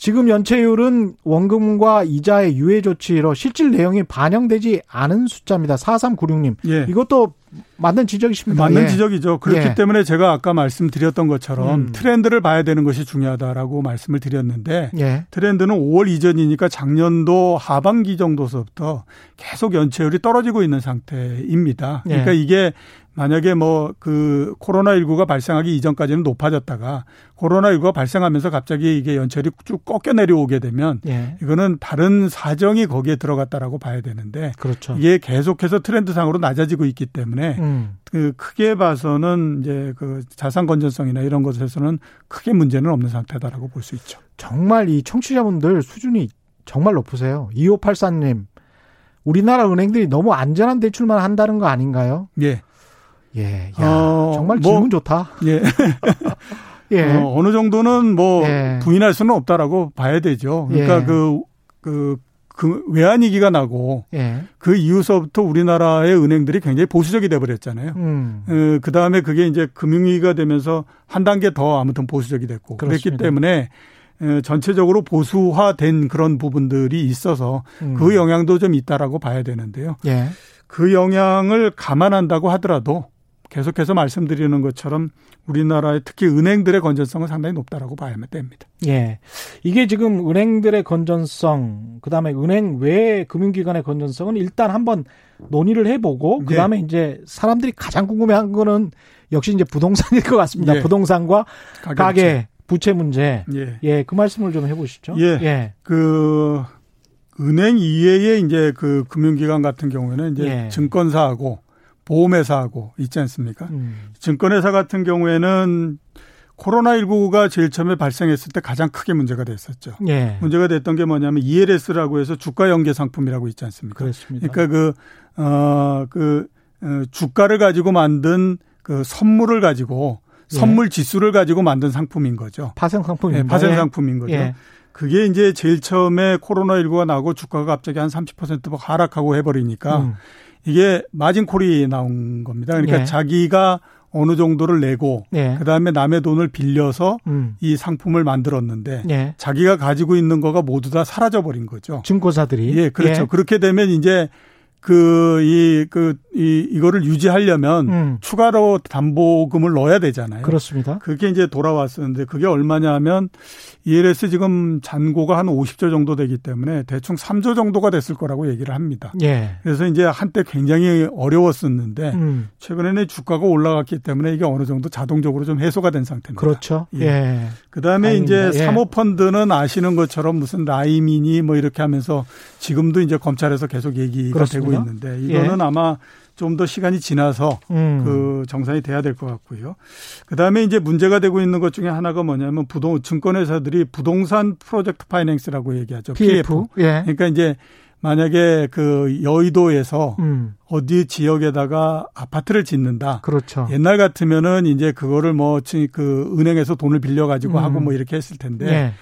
지금 연체율은 원금과 이자의 유예 조치로 실질 내용이 반영되지 않은 숫자입니다. 4396님. 예. 이것도 맞는 지적이십니다. 맞는 예. 지적이죠. 그렇기 예. 때문에 제가 아까 말씀드렸던 것처럼 음. 트렌드를 봐야 되는 것이 중요하다라고 말씀을 드렸는데 예. 트렌드는 5월 이전이니까 작년도 하반기 정도서부터 계속 연체율이 떨어지고 있는 상태입니다. 예. 그러니까 이게 만약에 뭐 그 코로나19가 발생하기 이전까지는 높아졌다가 코로나19가 발생하면서 갑자기 이게 연체율이 쭉 꺾여 내려오게 되면 예. 이거는 다른 사정이 거기에 들어갔다라고 봐야 되는데 그렇죠. 이게 계속해서 트렌드상으로 낮아지고 있기 때문에 음. 그 크게 봐서는 이제 그 자산 건전성이나 이런 것에서는 크게 문제는 없는 상태다라고 볼 수 있죠. 정말 이 청취자분들 수준이 정말 높으세요. 2584님 우리나라 은행들이 너무 안전한 대출만 한다는 거 아닌가요? 예. 예, 야, 어, 정말 뭐, 질문 좋다. 예. 예. 어, 어느 정도는 뭐 예. 부인할 수는 없다라고 봐야 되죠. 그러니까 예. 그, 그, 그 외환위기가 나고 예. 그 이후서부터 우리나라의 은행들이 굉장히 보수적이 돼버렸잖아요. 음. 어, 그 다음에 그게 이제 금융위기가 되면서 한 단계 더 아무튼 보수적이 됐고 그렇습니다. 그랬기 때문에 어, 전체적으로 보수화된 그런 부분들이 있어서 음. 그 영향도 좀 있다라고 봐야 되는데요. 예. 그 영향을 감안한다고 하더라도 계속해서 말씀드리는 것처럼 우리나라의 특히 은행들의 건전성은 상당히 높다라고 봐야 됩니다. 예. 이게 지금 은행들의 건전성, 그 다음에 은행 외 금융기관의 건전성은 일단 한번 논의를 해보고, 그 다음에 예. 이제 사람들이 가장 궁금해한 거는 역시 이제 부동산일 것 같습니다. 예. 부동산과 가계, 가계 부채 문제. 예. 예. 그 말씀을 좀 해보시죠. 예. 예. 그, 은행 이외에 이제 그 금융기관 같은 경우에는 이제 예. 증권사하고 보험회사하고 있지 않습니까? 음. 증권회사 같은 경우에는 코로나19가 제일 처음에 발생했을 때 가장 크게 문제가 됐었죠. 예. 문제가 됐던 게 뭐냐면 ELS라고 해서 주가 연계 상품이라고 있지 않습니까? 그렇습니다. 그러니까 그, 어, 그, 어, 주가를 가지고 만든 그 선물을 가지고 예. 선물 지수를 가지고 만든 상품인 거죠. 파생 상품입니다. 네, 파생 상품인 거죠. 예. 그게 이제 제일 처음에 코로나19가 나고 주가가 갑자기 한 30% 하락하고 해버리니까 음. 이게 마진콜이 나온 겁니다. 그러니까 예. 자기가 어느 정도를 내고 예. 그다음에 남의 돈을 빌려서 음. 이 상품을 만들었는데 예. 자기가 가지고 있는 거가 모두 다 사라져 버린 거죠. 증권사들이. 예, 그렇죠. 예. 그렇게 되면 이제 그, 이, 그, 이, 이거를 유지하려면 음. 추가로 담보금을 넣어야 되잖아요. 그렇습니다. 그게 이제 돌아왔었는데 그게 얼마냐 하면 ELS 지금 잔고가 한 50조 정도 되기 때문에 대충 3조 정도가 됐을 거라고 얘기를 합니다. 예. 그래서 이제 한때 굉장히 어려웠었는데 음. 최근에는 주가가 올라갔기 때문에 이게 어느 정도 자동적으로 좀 해소가 된 상태입니다. 그렇죠. 예. 예. 그 다음에 이제 예. 사모펀드는 아시는 것처럼 무슨 라이미니 뭐 이렇게 하면서 지금도 이제 검찰에서 계속 얘기가 그렇습니다. 되고 되고 있는데 이거는 예. 아마 좀 더 시간이 지나서 음. 그 정산이 돼야 될 것 같고요. 그 다음에 이제 문제가 되고 있는 것 중에 하나가 뭐냐면 부동 증권회사들이 부동산 프로젝트 파이낸스라고 얘기하죠. PF. PF. 예. 그러니까 이제 만약에 그 여의도에서 음. 어디 지역에다가 아파트를 짓는다. 그렇죠. 옛날 같으면은 이제 그거를 뭐 그 은행에서 돈을 빌려 가지고 음. 하고 뭐 이렇게 했을 텐데 예.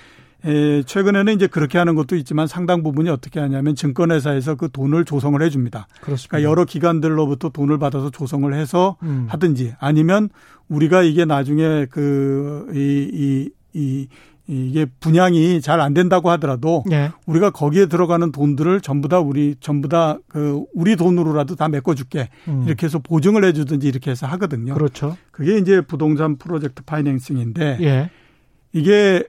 에, 최근에는 이제 그렇게 하는 것도 있지만 상당 부분이 어떻게 하냐면 증권회사에서 그 돈을 조성을 해줍니다. 그렇습니다. 그러니까 여러 기관들로부터 돈을 받아서 조성을 해서 음. 하든지 아니면 우리가 이게 나중에 그, 이, 이, 이, 이게 분양이 잘 안 된다고 하더라도 네. 우리가 거기에 들어가는 돈들을 전부 다 우리 전부 다 그 우리 돈으로라도 다 메꿔줄게 음. 이렇게 해서 보증을 해주든지 이렇게 해서 하거든요. 그렇죠. 그게 이제 부동산 프로젝트 파이낸싱인데 예. 이게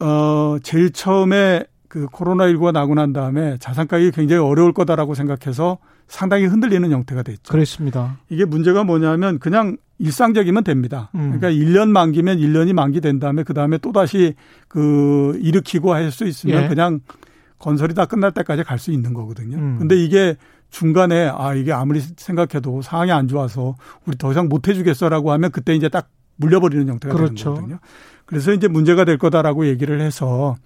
어, 제일 처음에 그 코로나19가 나고 난 다음에 자산 가격이 굉장히 어려울 거다라고 생각해서 상당히 흔들리는 형태가 됐죠. 그렇습니다. 이게 문제가 뭐냐면 그냥 일상적이면 됩니다. 음. 그러니까 1년 만기면 1년이 만기 된 다음에 그 다음에 또 다시 그 일으키고 할 수 있으면 예. 그냥 건설이 다 끝날 때까지 갈 수 있는 거거든요. 음. 근데 이게 중간에 아 이게 아무리 생각해도 상황이 안 좋아서 우리 더 이상 못 해주겠어라고 하면 그때 이제 딱 물려버리는 형태가 그렇죠. 되는 거거든요. 그래서 이제 문제가 될 거다라고 얘기를 해서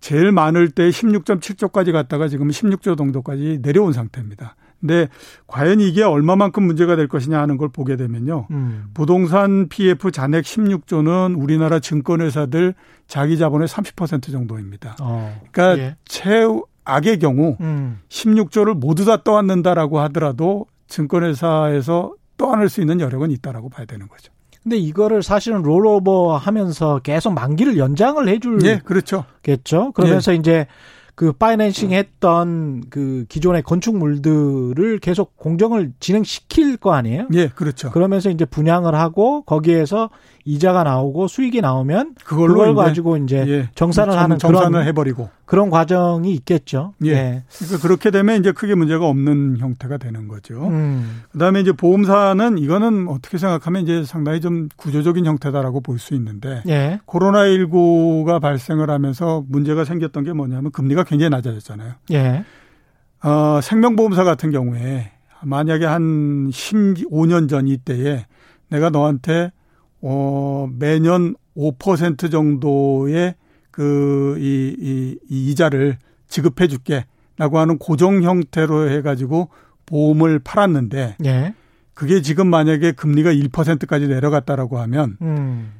제일 많을 때 16.7조까지 갔다가 지금 16조 정도까지 내려온 상태입니다. 근데 과연 이게 얼마만큼 문제가 될 것이냐 하는 걸 보게 되면요. 음. 부동산 PF 잔액 16조는 우리나라 증권회사들 자기 자본의 30% 정도입니다. 어. 그러니까 예. 최악의 경우 음. 16조를 모두 다 떠안는다라고 하더라도 증권회사에서 떠안을 수 있는 여력은 있다라고 봐야 되는 거죠. 근데 이거를 사실은 롤오버 하면서 계속 만기를 연장을 해줄. 예, 그렇죠. 겠죠. 그러면서 예. 이제 그 파이낸싱 했던 그 기존의 건축물들을 계속 공정을 진행시킬 거 아니에요? 예, 그렇죠. 그러면서 이제 분양을 하고 거기에서 이자가 나오고 수익이 나오면 그걸로 그걸 가지고 이제 예, 정산을 하는 정산을 그런 해버리고 그런 과정이 있겠죠. 예. 예. 그러니까 그렇게 되면 이제 크게 문제가 없는 형태가 되는 거죠. 음. 그다음에 이제 보험사는 이거는 어떻게 생각하면 이제 상당히 좀 구조적인 형태다라고 볼 수 있는데 예. 코로나 19가 발생을 하면서 문제가 생겼던 게 뭐냐면 금리가 굉장히 낮아졌잖아요. 예. 어, 생명보험사 같은 경우에 만약에 한 15년 전 이때에 내가 너한테 어, 매년 5% 정도의 그, 이, 이, 이 이자를 지급해 줄게. 라고 하는 고정 형태로 해가지고 보험을 팔았는데. 예. 그게 지금 만약에 금리가 1%까지 내려갔다라고 하면. 음.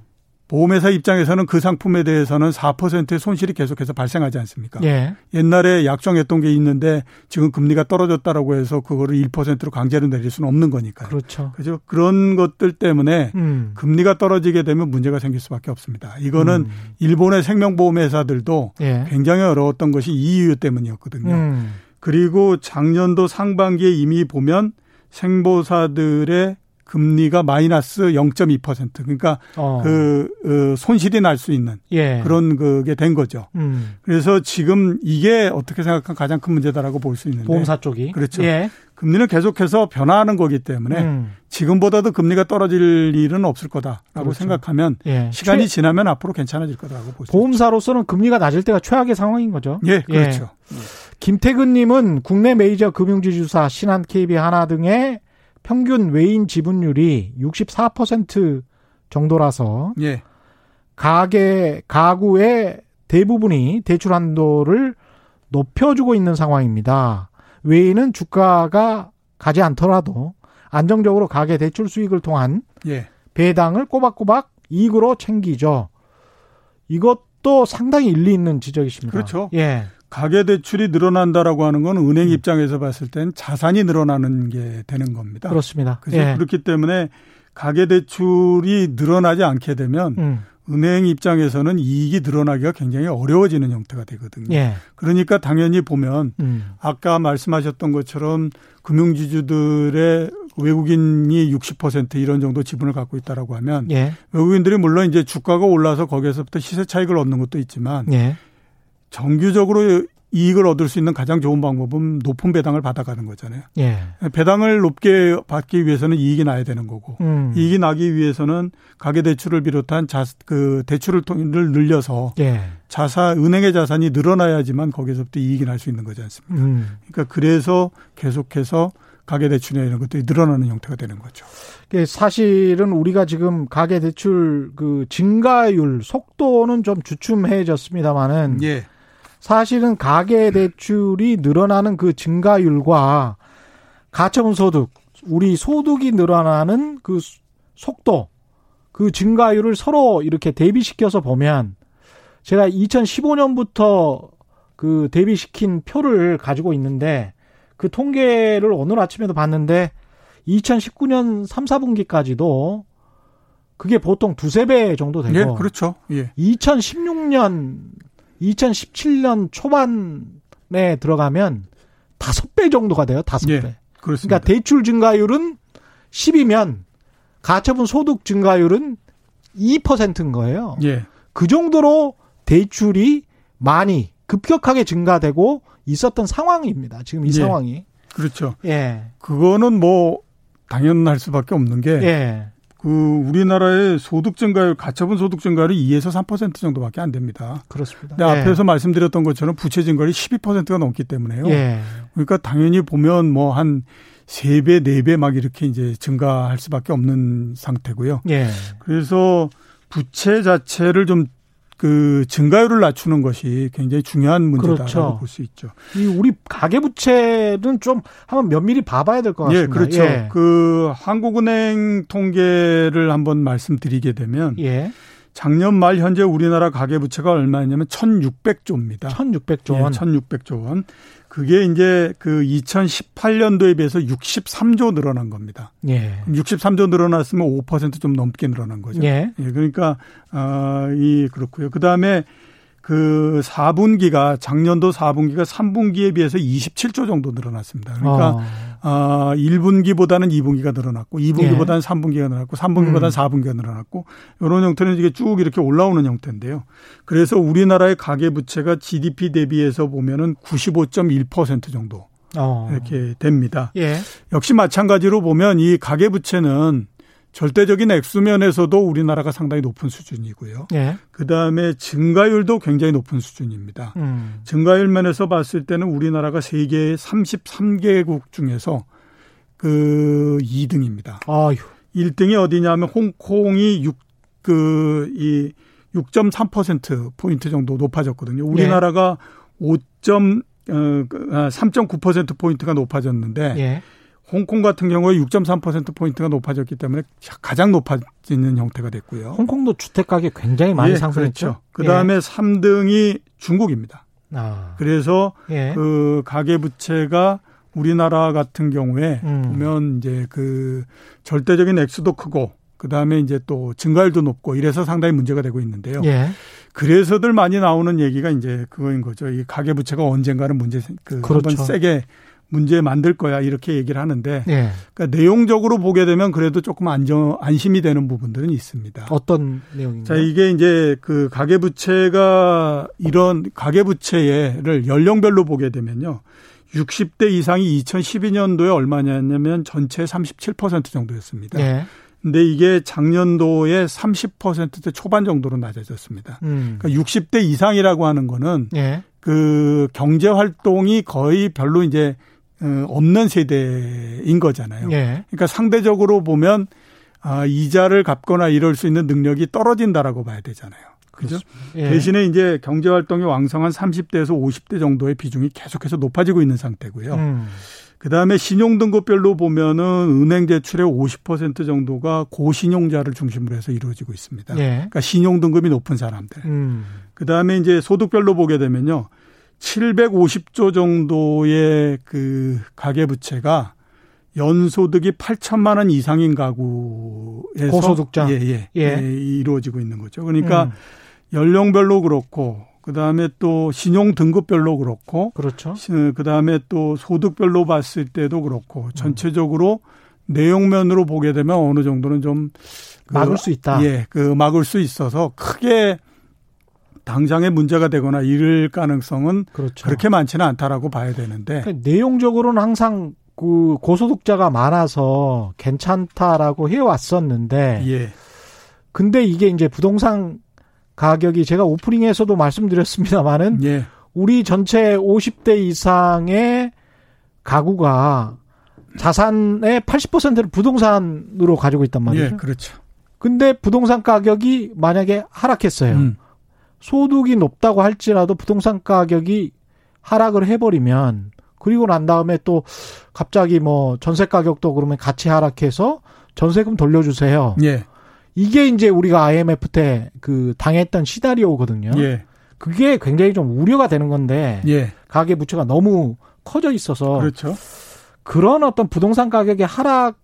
보험회사 입장에서는 그 상품에 대해서는 4%의 손실이 계속해서 발생하지 않습니까? 예. 옛날에 약정했던 게 있는데 지금 금리가 떨어졌다라고 해서 그거를 1%로 강제로 내릴 수는 없는 거니까요. 그렇죠. 그죠? 그런 것들 때문에 음. 금리가 떨어지게 되면 문제가 생길 수밖에 없습니다. 이거는 음. 일본의 생명보험 회사들도 예. 굉장히 어려웠던 것이 이 이유 때문이었거든요. 음. 그리고 작년도 상반기에 이미 보면 생보사들의 금리가 마이너스 0.2% 그러니까 어. 그, 그 손실이 날 수 있는 예. 그런 그게 된 거죠. 음. 그래서 지금 이게 어떻게 생각하면 가장 큰 문제다라고 볼 수 있는데 보험사 쪽이 그렇죠. 예. 금리는 계속해서 변화하는 거기 때문에 음. 지금보다도 금리가 떨어질 일은 없을 거다라고 그렇죠. 생각하면 예. 시간이 최... 지나면 앞으로 괜찮아질 거다라고 보죠. 보험사로서는 금리가 낮을 때가 최악의 상황인 거죠. 예, 그렇죠. 예. 김태근 님은 국내 메이저 금융지주사 신한 KB 하나 등의 평균 외인 지분율이 64% 정도라서 예. 가계 가구의 대부분이 대출 한도를 높여주고 있는 상황입니다. 외인은 주가가 가지 않더라도 안정적으로 가계 대출 수익을 통한 예. 배당을 꼬박꼬박 이익으로 챙기죠. 이것도 상당히 일리 있는 지적이십니다. 그렇죠. 예. 가계 대출이 늘어난다라고 하는 건 은행 음. 입장에서 봤을 땐 자산이 늘어나는 게 되는 겁니다. 그렇습니다. 그죠? 예. 그렇기 때문에 가계 대출이 늘어나지 않게 되면 음. 은행 입장에서는 이익이 늘어나기가 굉장히 어려워지는 형태가 되거든요. 예. 그러니까 당연히 보면 음. 아까 말씀하셨던 것처럼 금융지주들의 외국인이 60% 이런 정도 지분을 갖고 있다라고 하면 예. 외국인들이 물론 이제 주가가 올라서 거기에서부터 시세 차익을 얻는 것도 있지만 예. 정규적으로 이익을 얻을 수 있는 가장 좋은 방법은 높은 배당을 받아가는 거잖아요. 예. 배당을 높게 받기 위해서는 이익이 나야 되는 거고, 음. 이익이 나기 위해서는 가계 대출을 비롯한 자, 그 대출을 통을 늘려서 예. 자산, 은행의 자산이 늘어나야지만 거기서부터 이익이 날 수 있는 거지 않습니까? 음. 그러니까 그래서 계속해서 가계 대출이나 이런 것들이 늘어나는 형태가 되는 거죠. 사실은 우리가 지금 가계 대출 그 증가율 속도는 좀 주춤해졌습니다만은 예. 사실은 가계 대출이 늘어나는 그 증가율과 가처분 소득, 우리 소득이 늘어나는 그 속도, 그 증가율을 서로 이렇게 대비시켜서 보면 제가 2015년부터 그 대비시킨 표를 가지고 있는데 그 통계를 오늘 아침에도 봤는데 2019년 3, 4분기까지도 그게 보통 두세 배 정도 되고. 예, 그렇죠. 예. 2016년 2017년 초반에 들어가면 다섯 배 정도가 돼요. 다섯 배. 예, 그렇습니다. 그러니까 대출 증가율은 10이면 가처분 소득 증가율은 2%인 거예요. 예. 그 정도로 대출이 많이 급격하게 증가되고 있었던 상황입니다. 지금 이 예. 상황이. 그렇죠. 예. 그거는 뭐 당연할 수밖에 없는 게 예. 그 우리나라의 소득 증가율 가처분 소득 증가율이 2에서 3% 정도밖에 안 됩니다. 그렇습니다. 근데 예. 앞에서 말씀드렸던 것처럼 부채 증가율이 12%가 넘기 때문에요. 예. 그러니까 당연히 보면 뭐 한 3배, 4배 막 이렇게 이제 증가할 수밖에 없는 상태고요. 예. 그래서 부채 자체를 좀 그 증가율을 낮추는 것이 굉장히 중요한 문제다라고 그렇죠. 볼수 있죠. 이 우리 가계 부채는 좀 한번 면밀히 봐봐야 될 것 같습니다. 예, 그렇죠. 예. 그 한국은행 통계를 한번 말씀드리게 되면 예. 작년 말 현재 우리나라 가계 부채가 얼마냐면 1,600조입니다. 1,600조 원. 예, 1,600조 원. 그게 이제 그 2018년도에 비해서 63조 늘어난 겁니다. 예. 63조 늘어났으면 5%좀 넘게 늘어난 거죠. 예. 예 그러니까 아이 그렇고요. 그다음에 그 4분기가 작년도 4분기가 3분기에 비해서 27조 정도 늘어났습니다. 그러니까 어. 어 1분기보다는 2분기가 늘어났고 2분기보다는 예. 3분기가 늘어났고 3분기보다는 음. 4분기가 늘어났고 이런 형태는 이게 쭉 이렇게 올라오는 형태인데요. 그래서 우리나라의 가계 부채가 GDP 대비해서 보면은 95.1% 정도 어. 이렇게 됩니다. 예. 역시 마찬가지로 보면 이 가계 부채는 절대적인 액수면에서도 우리나라가 상당히 높은 수준이고요. 예. 그 다음에 증가율도 굉장히 높은 수준입니다. 음. 증가율 면에서 봤을 때는 우리나라가 세계 33개국 중에서 그 2등입니다. 아유. 1등이 어디냐면 홍콩이 6, 그, 이 6.3% 포인트 정도 높아졌거든요. 우리나라가 예. 5. 어, 3.9% 그, 아, 포인트가 높아졌는데 예. 홍콩 같은 경우에 6.3% 포인트가 높아졌기 때문에 가장 높아지는 형태가 됐고요. 홍콩도 주택 가격 굉장히 많이 예, 상승했죠. 그렇죠. 그다음에 예. 3등이 중국입니다. 아. 그래서 예. 그 가계 부채가 우리나라 같은 경우에 음. 보면 이제 그 절대적인 액수도 크고 그 다음에 이제 또 증가율도 높고 이래서 상당히 문제가 되고 있는데요. 예. 그래서들 많이 나오는 얘기가 이제 그거인 거죠. 이 가계 부채가 언젠가는 문제 그 그렇죠. 한번 세게 문제 만들 거야 이렇게 얘기를 하는데 네. 그러니까 내용적으로 보게 되면 그래도 조금 안정 안심이 되는 부분들은 있습니다. 어떤 내용인가요? 자 이게 이제 그 가계 부채가 이런 가계 부채를 연령별로 보게 되면요. 60대 이상이 2012년도에 얼마냐면 전체 37% 정도였습니다. 네. 근데 이게 작년도에 30%대 초반 정도로 낮아졌습니다. 음. 그러니까 60대 이상이라고 하는 거는 네. 그 경제 활동이 거의 별로 이제 어, 없는 세대인 거잖아요. 예. 그러니까 상대적으로 보면 아, 이자를 갚거나 이럴 수 있는 능력이 떨어진다라고 봐야 되잖아요. 그죠? 예. 대신에 이제 경제 활동이 왕성한 30대에서 50대 정도의 비중이 계속해서 높아지고 있는 상태고요. 음. 그다음에 신용 등급별로 보면은 은행 대출의 50% 정도가 고신용자를 중심으로 해서 이루어지고 있습니다. 예. 그러니까 신용 등급이 높은 사람들. 음. 그다음에 이제 소득별로 보게 되면요. 750조 정도의 그 가계 부채가 연소득이 8천만 원 이상인 가구에서 고소득자 예, 예, 예. 예 이루어지고 있는 거죠. 그러니까 음. 연령별로 그렇고 그다음에 또 신용 등급별로 그렇고 그렇죠. 그다음에 또 소득별로 봤을 때도 그렇고 전체적으로 음. 내용면으로 보게 되면 어느 정도는 좀 막을 그, 수 있다. 예, 그 막을 수 있어서 크게 당장에 문제가 되거나 이럴 가능성은 그렇죠. 그렇게 많지는 않다라고 봐야 되는데 그러니까 내용적으로는 항상 그 고소득자가 많아서 괜찮다라고 해왔었는데 예. 근데 이게 이제 부동산 가격이 제가 오프닝에서도 말씀드렸습니다마는 예. 우리 전체 50대 이상의 가구가 자산의 80%를 부동산으로 가지고 있단 말이죠. 예, 그렇죠. 근데 부동산 가격이 만약에 하락했어요. 음. 소득이 높다고 할지라도 부동산 가격이 하락을 해버리면 그리고 난 다음에 또 갑자기 뭐 전세 가격도 그러면 같이 하락해서 전세금 돌려주세요. 예. 이게 이제 우리가 IMF 때 그 당했던 시나리오거든요. 예. 그게 굉장히 좀 우려가 되는 건데 예. 가계 부채가 너무 커져 있어서 그렇죠. 그런 어떤 부동산 가격의 하락으로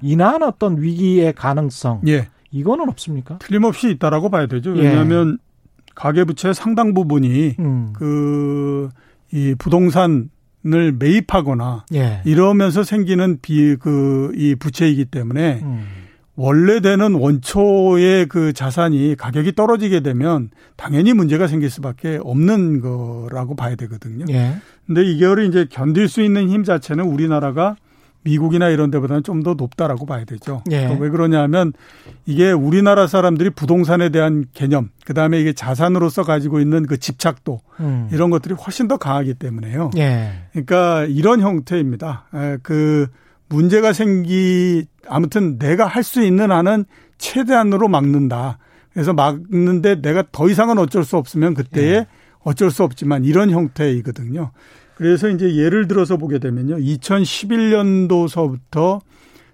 인한 어떤 위기의 가능성 예. 이거는 없습니까? 틀림없이 있다라고 봐야 되죠. 예. 왜냐하면 예. 가계부채 상당 부분이 음. 그이 부동산 을 매입하거나 예. 이러면서 생기는 비 그 이 부채이기 때문에 음. 원래 되는 원초의 그 자산이 가격이 떨어지게 되면 당연히 문제가 생길 수밖에 없는 거라고 봐야 되거든요. 예. 근데 이거를 이제 견딜 수 있는 힘 자체는 우리나라가 미국이나 이런 데보다는 좀 더 높다라고 봐야 되죠. 예. 왜 그러냐면 이게 우리나라 사람들이 부동산에 대한 개념, 그 다음에 이게 자산으로서 가지고 있는 그 집착도 음. 이런 것들이 훨씬 더 강하기 때문에요. 예. 그러니까 이런 형태입니다. 그 문제가 생기 아무튼 내가 할 수 있는 한은 최대한으로 막는다. 그래서 막는데 내가 더 이상은 어쩔 수 없으면 그때에 예. 어쩔 수 없지만 이런 형태이거든요. 그래서 이제 예를 들어서 보게 되면요. 2011년도서부터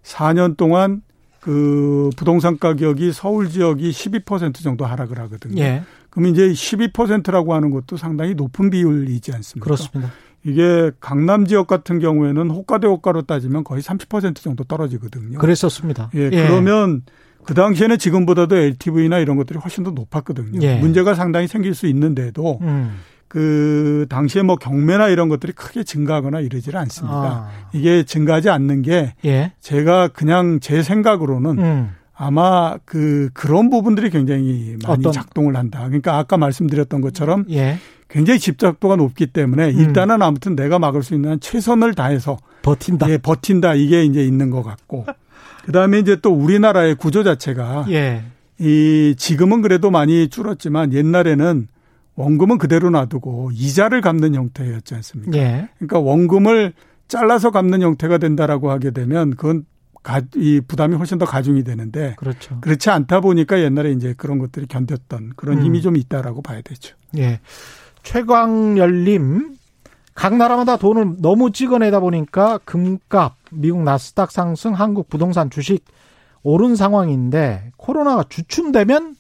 4년 동안 그 부동산 가격이 서울 지역이 12% 정도 하락을 하거든요. 예. 그럼 이제 12%라고 하는 것도 상당히 높은 비율이지 않습니까? 그렇습니다. 이게 강남 지역 같은 경우에는 호가대 호가로 따지면 거의 30% 정도 떨어지거든요. 그랬었습니다. 예, 예. 그러면 그 당시에는 지금보다도 LTV나 이런 것들이 훨씬 더 높았거든요. 예. 문제가 상당히 생길 수 있는데도 음. 그 당시에 뭐 경매나 이런 것들이 크게 증가하거나 이러지를 않습니다. 아. 이게 증가하지 않는 게 예. 제가 그냥 제 생각으로는 음. 아마 그 그런 부분들이 굉장히 많이 어떤? 작동을 한다. 그러니까 아까 말씀드렸던 것처럼 예. 굉장히 집착도가 높기 때문에 음. 일단은 아무튼 내가 막을 수 있는 최선을 다해서 버틴다. 예, 버틴다. 이게 이제 있는 것 같고. 그다음에 이제 또 우리나라의 구조 자체가 예. 이 지금은 그래도 많이 줄었지만 옛날에는 원금은 그대로 놔두고 이자를 갚는 형태였지 않습니까? 예. 그러니까 원금을 잘라서 갚는 형태가 된다라고 하게 되면 그건 가, 이 부담이 훨씬 더 가중이 되는데 그렇죠. 그렇지 않다 보니까 옛날에 이제 그런 것들이 견뎠던 그런 음. 힘이 좀 있다라고 봐야 되죠. 예. 최광열님 각 나라마다 돈을 너무 찍어내다 보니까 금값, 미국 나스닥 상승, 한국 부동산 주식 오른 상황인데 코로나가 주춤되면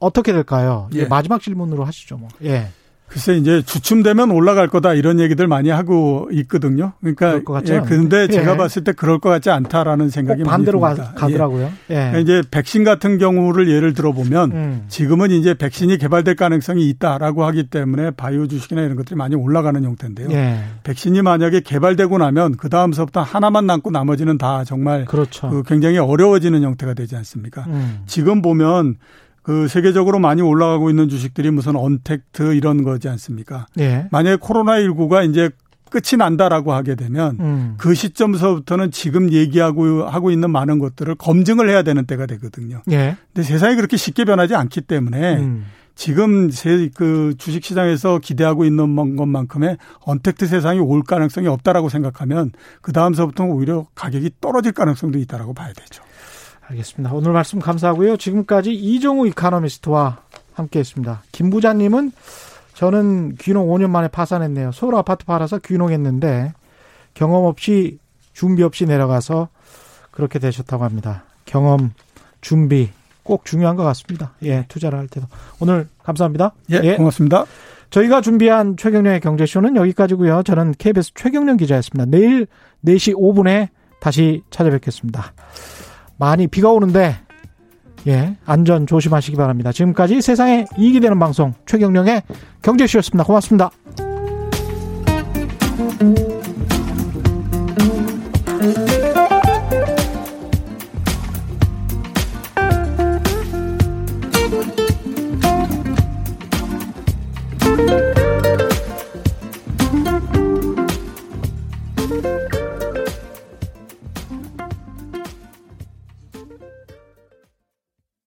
어떻게 될까요? 예. 마지막 질문으로 하시죠, 뭐. 예. 글쎄 이제 주춤 되면 올라갈 거다 이런 얘기들 많이 하고 있거든요. 그러니까 예, 근데 예. 제가 봤을 때 그럴 것 같지 않다라는 생각이 반대로 가, 더라고요 예. 예. 그러니까 이제 백신 같은 경우를 예를 들어 보면 음. 지금은 이제 백신이 개발될 가능성이 있다라고 하기 때문에 바이오 주식이나 이런 것들이 많이 올라가는 형태인데요. 예. 백신이 만약에 개발되고 나면 그 다음서부터 하나만 남고 나머지는 다 정말 그렇죠. 그 굉장히 어려워지는 형태가 되지 않습니까? 음. 지금 보면 그 세계적으로 많이 올라가고 있는 주식들이 무슨 언택트 이런 거지 않습니까? 예. 만약에 코로나19가 이제 끝이 난다라고 하게 되면 음. 그 시점서부터는 지금 얘기하고 하고 있는 많은 것들을 검증을 해야 되는 때가 되거든요. 예. 근데 세상이 그렇게 쉽게 변하지 않기 때문에 음. 지금 그 주식 시장에서 기대하고 있는 것만큼의 언택트 세상이 올 가능성이 없다라고 생각하면 그 다음서부터는 오히려 가격이 떨어질 가능성도 있다라고 봐야 되죠. 알겠습니다. 오늘 말씀 감사하고요. 지금까지 이종우 이카노미스트와 함께했습니다. 김 부장님은 저는 귀농 5년 만에 파산했네요. 서울 아파트 팔아서 귀농했는데 경험 없이 준비 없이 내려가서 그렇게 되셨다고 합니다. 경험, 준비 꼭 중요한 것 같습니다. 예, 투자를 할 때도. 오늘 감사합니다. 예, 예. 고맙습니다. 저희가 준비한 최경련의 경제쇼는 여기까지고요. 저는 KBS 최경련 기자였습니다. 내일 4시 5분에 다시 찾아뵙겠습니다. 많이 비가 오는데 예, 안전 조심하시기 바랍니다. 지금까지 세상에 이익이 되는 방송 최경령의 경제쇼였습니다. 고맙습니다.